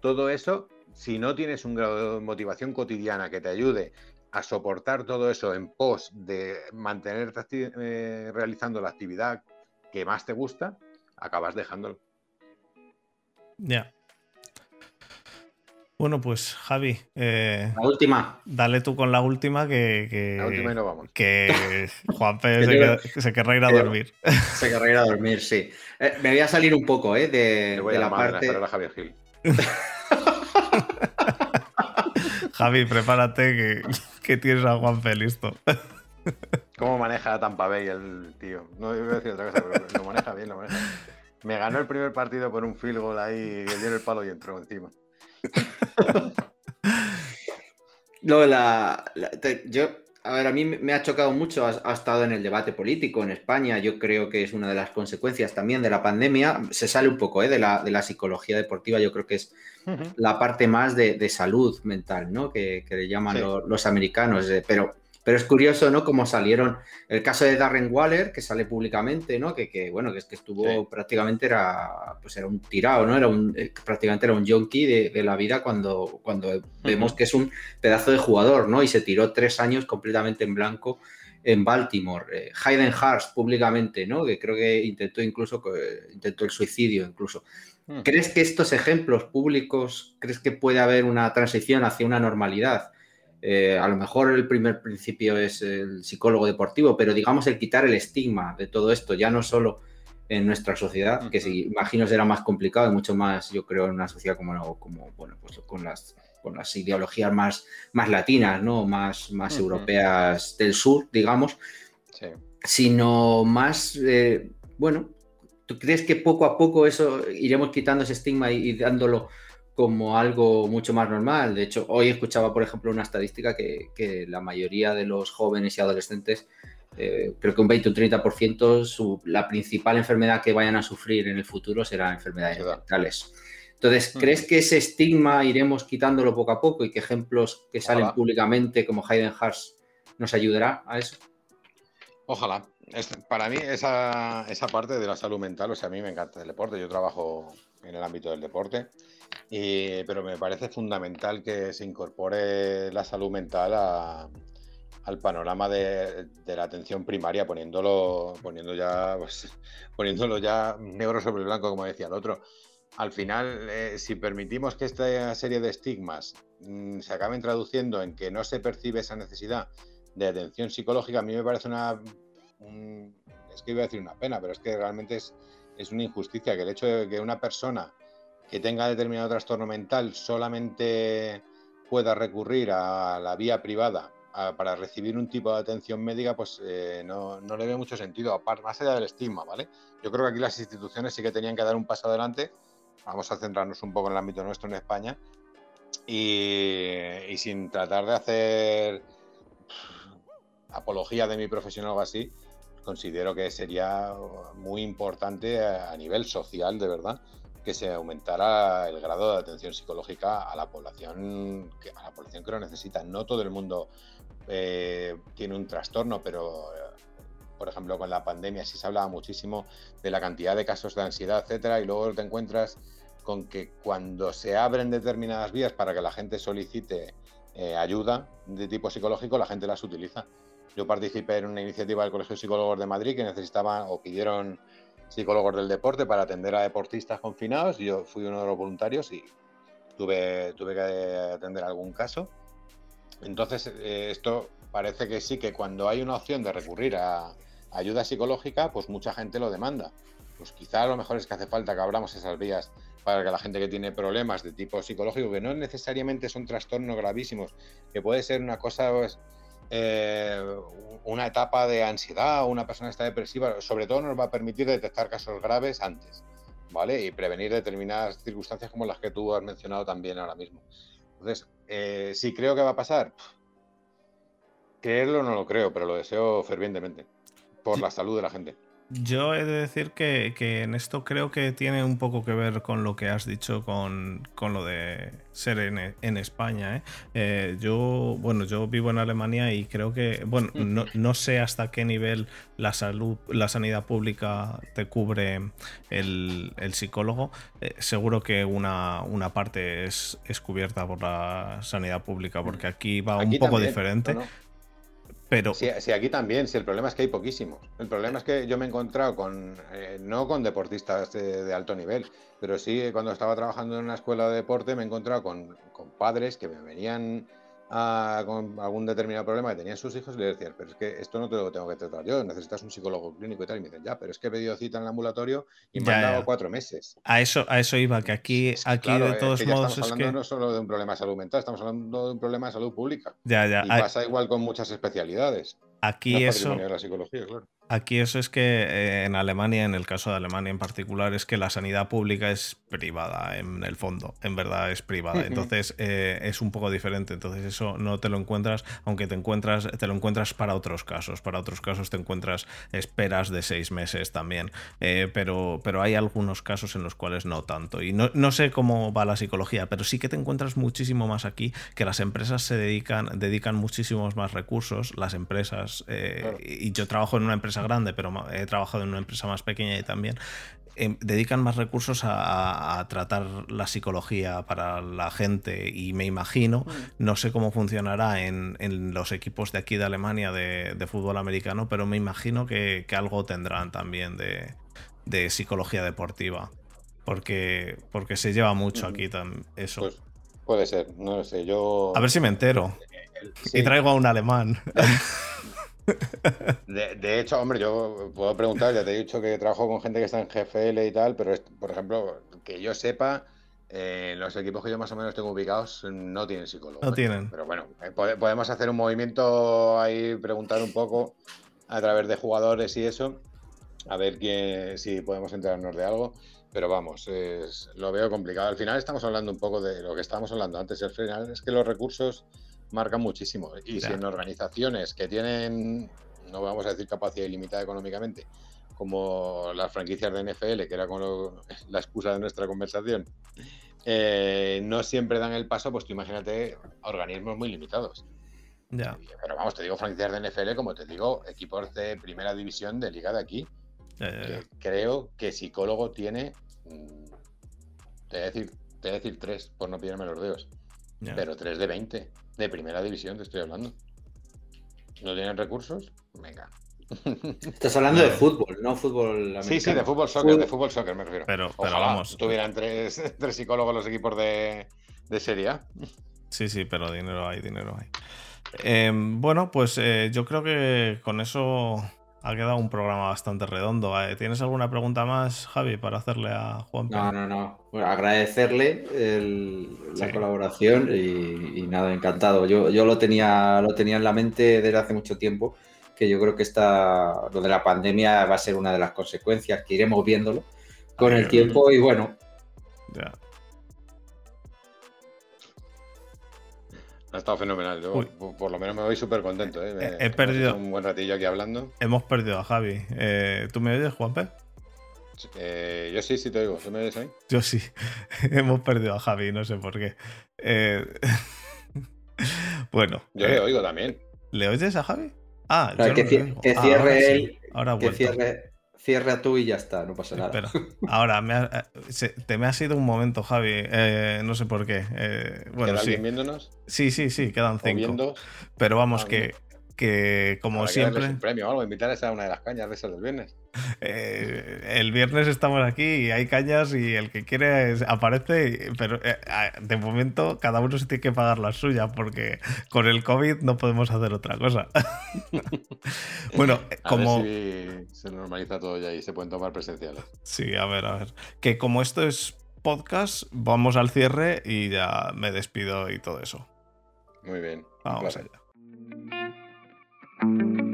todo eso, si no tienes un grado de motivación cotidiana que te ayude a soportar todo eso en pos de mantenerte eh, realizando la actividad que más te gusta, acabas dejándolo. Ya. Bueno, pues Javi. Eh, la última. Dale tú con la última que. la última y no vamos. Que Juanpe se, querrá ir a dormir. Se querrá ir a dormir, sí. Eh, me voy a salir un poco, ¿eh? De, la, parte. Javier Gil. Javi, prepárate que, que tienes a Juanpe listo. ¿Cómo maneja Tampa Bay el tío? No iba a decir otra cosa, pero lo maneja bien, lo maneja. Me ganó el primer partido por un field goal ahí, que dio el palo y entró encima. No, la, yo, a ver, a mí me ha chocado mucho, ha, estado en el debate político en España, yo creo que es una de las consecuencias también de la pandemia, se sale un poco ¿eh? de, la, de, la, psicología deportiva, yo creo que es la parte más de, salud mental, ¿no? Que, le llaman los americanos, eh, pero pero es curioso, ¿no? Cómo salieron. El caso de Darren Waller, que sale públicamente, ¿no? Que, bueno, que es que estuvo prácticamente era. Pues era un tirado, ¿no? Era un, eh, prácticamente era un junkie de, la vida cuando, cuando vemos que es un pedazo de jugador, ¿no? Y se tiró tres años completamente en blanco en Baltimore. Eh, Hayden Hurst públicamente, ¿no? Que creo que intentó incluso, intentó el suicidio incluso. ¿Crees que estos ejemplos públicos, crees que puede haber una transición hacia una normalidad? Eh, a lo mejor el primer principio es el psicólogo deportivo, pero digamos el quitar el estigma de todo esto, ya no solo en nuestra sociedad, que si, imagino será más complicado y mucho más, yo creo, en una sociedad como, como bueno, pues con las, con las ideologías más, más latinas, ¿no? Más, más europeas del sur, digamos, sino más, eh, bueno, ¿tú crees que poco a poco eso iremos quitando ese estigma y dándolo como algo mucho más normal. De hecho, hoy escuchaba, por ejemplo, una estadística que, la mayoría de los jóvenes y adolescentes, eh, creo que un 20 o un 30%, la principal enfermedad que vayan a sufrir en el futuro será enfermedades mentales. Entonces, ¿crees que ese estigma iremos quitándolo poco a poco y que ejemplos que salen públicamente como Hayden Hars nos ayudará a eso? Ojalá. para mí, esa, esa parte de la salud mental, o sea, a mí me encanta el deporte. Yo trabajo en el ámbito del deporte pero me parece fundamental que se incorpore la salud mental al panorama de, la atención primaria, poniéndolo, poniendo ya, pues, poniéndolo ya negro sobre blanco, como decía el otro. Al final, eh, si permitimos que esta serie de estigmas mm, se acaben traduciendo en que no se percibe esa necesidad de atención psicológica, a mí me parece una, es que iba a decir una pena, pero es que realmente es, es una injusticia que el hecho de que una persona que tenga determinado trastorno mental solamente pueda recurrir a la vía privada para recibir un tipo de atención médica, pues eh, no, le ve mucho sentido, más allá del estigma, ¿vale? Yo creo que aquí las instituciones sí que tenían que dar un paso adelante, vamos a centrarnos un poco en el ámbito nuestro en España, y, sin tratar de hacer apología de mi profesión o algo así, considero que sería muy importante a nivel social, de verdad, que se aumentara el grado de atención psicológica a la población que, a la población que lo necesita. No todo el mundo eh, tiene un trastorno, pero eh, por ejemplo con la pandemia sí se hablaba muchísimo de la cantidad de casos de ansiedad, etcétera, y luego te encuentras con que cuando se abren determinadas vías para que la gente solicite eh, ayuda de tipo psicológico, la gente las utiliza. Yo participé en una iniciativa del Colegio de Psicólogos de Madrid que necesitaban o pidieron psicólogos del deporte para atender a deportistas confinados. Yo fui uno de los voluntarios y tuve, tuve que atender algún caso. Entonces, eh, esto parece que sí, que cuando hay una opción de recurrir a ayuda psicológica, pues mucha gente lo demanda. Pues quizá lo mejor es que hace falta que abramos esas vías para que la gente que tiene problemas de tipo psicológico, que no necesariamente son trastornos gravísimos, que puede ser una cosa, pues, eh, una etapa de ansiedad o una persona está depresiva, sobre todo nos va a permitir detectar casos graves antes, ¿vale? Y prevenir determinadas circunstancias como las que tú has mencionado también ahora mismo. Entonces, eh, si creo que va a pasar, creerlo no lo creo, pero lo deseo fervientemente, por la salud de la gente. Yo he de decir que, en esto creo que tiene un poco que ver con lo que has dicho con, lo de ser en, España. ¿eh? Eh, yo, bueno, yo vivo en Alemania y creo que, bueno, no, sé hasta qué nivel la salud, la sanidad pública te cubre el, psicólogo. Eh, seguro que una, una parte es, es, cubierta por la sanidad pública, porque aquí va un poco diferente. Pero... Sí, aquí también, si el problema es que hay poquísimos. El problema es que yo me he encontrado con, eh, no con deportistas de, alto nivel, pero sí cuando estaba trabajando en una escuela de deporte me he encontrado con, con padres que me venían con algún determinado problema que tenían sus hijos y le decían, pero es que esto no te lo tengo que tratar yo, necesitas un psicólogo clínico y tal. Y me dicen, ya, pero es que he pedido cita en el ambulatorio y me han dado cuatro meses. A eso, a eso iba, que aquí, aquí de todos modos. Estamos hablando no solo de un problema de salud mental, estamos hablando de un problema de salud pública. Ya, ya. Y pasa igual con muchas especialidades. Aquí eso. Aquí eso es que eh, en Alemania, en el caso de Alemania en particular, es que la sanidad pública es privada en el fondo, en verdad es privada. Entonces eh, es un poco diferente. Entonces eso no te lo encuentras, aunque te encuentras, te lo encuentras para otros casos. Para otros casos te encuentras esperas de seis meses también. Eh, pero, pero hay algunos casos en los cuales no tanto. Y no, no, sé cómo va la psicología, pero sí que te encuentras muchísimo más aquí, que las empresas se dedican, dedican muchísimos más recursos, las empresas eh, y yo trabajo en una empresa grande, pero he trabajado en una empresa más pequeña y también em, dedican más recursos a, tratar la psicología para la gente y me imagino, mm. no sé cómo funcionará en, los equipos de aquí de Alemania de, fútbol americano, pero me imagino que, algo tendrán también de, psicología deportiva. Porque, porque se lleva mucho aquí eso. Pues puede ser, no lo sé. Yo. A ver si me entero. Y traigo a un alemán. De, hecho, hombre, yo puedo preguntar, ya te he dicho que trabajo con gente que está en GFL y tal, pero por ejemplo, que yo sepa, eh, los equipos que yo más o menos tengo ubicados no tienen psicólogo. No tienen. Pero bueno, eh, podemos hacer un movimiento ahí, preguntar un poco a través de jugadores y eso, a ver si podemos enterarnos de algo. Pero vamos, lo veo complicado. Al final estamos hablando un poco de lo que estábamos hablando antes. Al final es que los recursos marcan muchísimo. Y si en organizaciones que tienen, no vamos a decir capacidad ilimitada económicamente, como las franquicias de NFL, que era con la excusa de nuestra conversación, eh, no siempre dan el paso, pues tú imagínate organismos muy limitados. Ya. Pero vamos, te digo franquicias de NFL, como te digo, equipos de primera división de liga de aquí. creo que psicólogo tiene, mm, te voy a decir, te voy a decir tres, por no pillarme los dedos. Pero tres de 20. De primera división te estoy hablando. ¿No tienen recursos? Venga. Estás hablando de fútbol, no fútbol americano. Sí, sí, de fútbol soccer, de fútbol soccer me refiero. Pero, pero vamos. tuvieran tres, tres, psicólogos los equipos de, de Serie A. Sí, sí, pero dinero hay, dinero hay. Em, bueno, pues eh, yo creo que con eso ha quedado un programa bastante redondo. Eh, ¿Tienes alguna pregunta más, Javi, para hacerle a Juan? No, no, no. agradecerle la colaboración y, nada, encantado. Yo, yo lo, tenía, lo tenía en la mente desde hace mucho tiempo, que yo creo que esta, lo de la pandemia va a ser una de las consecuencias, que iremos viéndolo con el tiempo y bueno. Ya. Ha estado fenomenal. Yo, por, lo menos me voy súper contento. ¿eh? he perdido. Un buen ratillo aquí hablando. Hemos perdido a Javi. Eh, ¿Tú me oyes, Juanpe? Eh, yo sí, sí te oigo. ¿Tú me oyes ahí? Yo sí. Hemos perdido a Javi, no sé por qué. Eh, bueno. Yo le oigo también. ¿Le oyes a Javi? Ah, yo que, que, ah, cierre él. Ahora que cierre, cierra tú y ya está, no pasa nada. ahora, me ha, eh, te me ha sido un momento, Javi, eh, no sé por qué. Eh, bueno, sí. viéndonos? Sí, sí, sí, quedan cinco. Pero vamos, ah, que, que como que siempre... un premio o algo, invitarles a una de las cañas de esas del viernes. Eh, el viernes estamos aquí y hay cañas y el que quiere aparece, pero eh, ah, de momento cada uno se tiene que pagar la suya porque con el COVID no podemos hacer otra cosa. bueno, A como... ver si se normaliza todo ya y se pueden tomar presenciales. Sí, a ver, a ver. Que como esto es podcast, vamos al cierre y ya me despido y todo eso. Muy bien. Vamos allá. Thank you.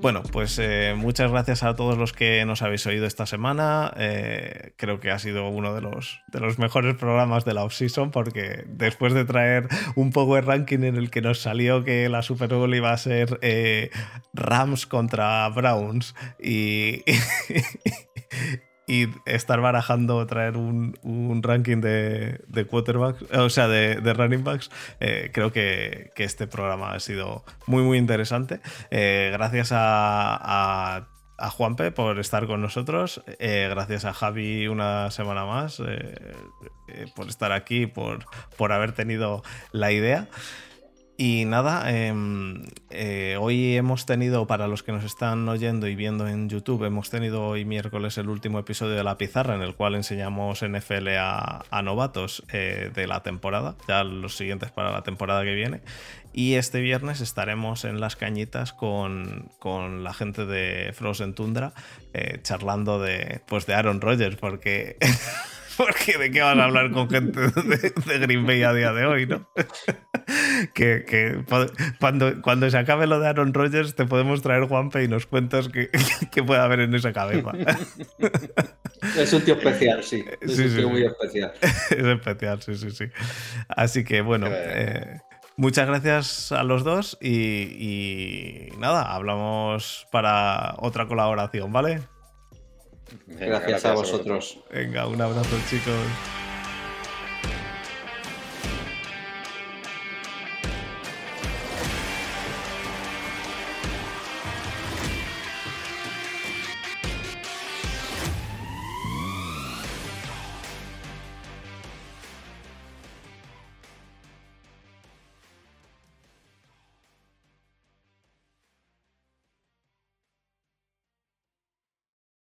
Bueno, pues eh, muchas gracias a todos los que nos habéis oído esta semana. Eh, creo que ha sido uno de los, de los mejores programas de la off-season porque después de traer un power ranking en el que nos salió que la Super Bowl iba a ser eh, Rams contra Browns y, y estar barajando traer un, un ranking de, de quarterbacks, o sea, de, de running backs, eh, creo que, que este programa ha sido muy, muy interesante. Eh, gracias a, a, Juanpe por estar con nosotros. eh, gracias a Javi una semana más eh, eh, por estar aquí, por, por haber tenido la idea. Y nada, em, eh, hoy hemos tenido, para los que nos están oyendo y viendo en YouTube, hemos tenido hoy miércoles el último episodio de La Pizarra, en el cual enseñamos NFL a, novatos eh, de la temporada, ya los siguientes para la temporada que viene. Y este viernes estaremos en las cañitas con, con la gente de Frozen Tundra, eh, charlando de, pues de Aaron Rodgers, porque... Porque de qué van a hablar con gente de, de Green Bay a día de hoy, ¿no? que, cuando, cuando se acabe lo de Aaron Rodgers te podemos traer Juanpe y nos cuentas qué qué puede haber en esa cabeza. Es un tío especial, sí. Es Sí, un sí, tío sí. muy especial. es especial, sí, sí, sí. Así que bueno, eh, muchas gracias a los dos y, y nada, hablamos para otra colaboración, ¿vale? Gracias a vosotros. Venga, un abrazo chicos.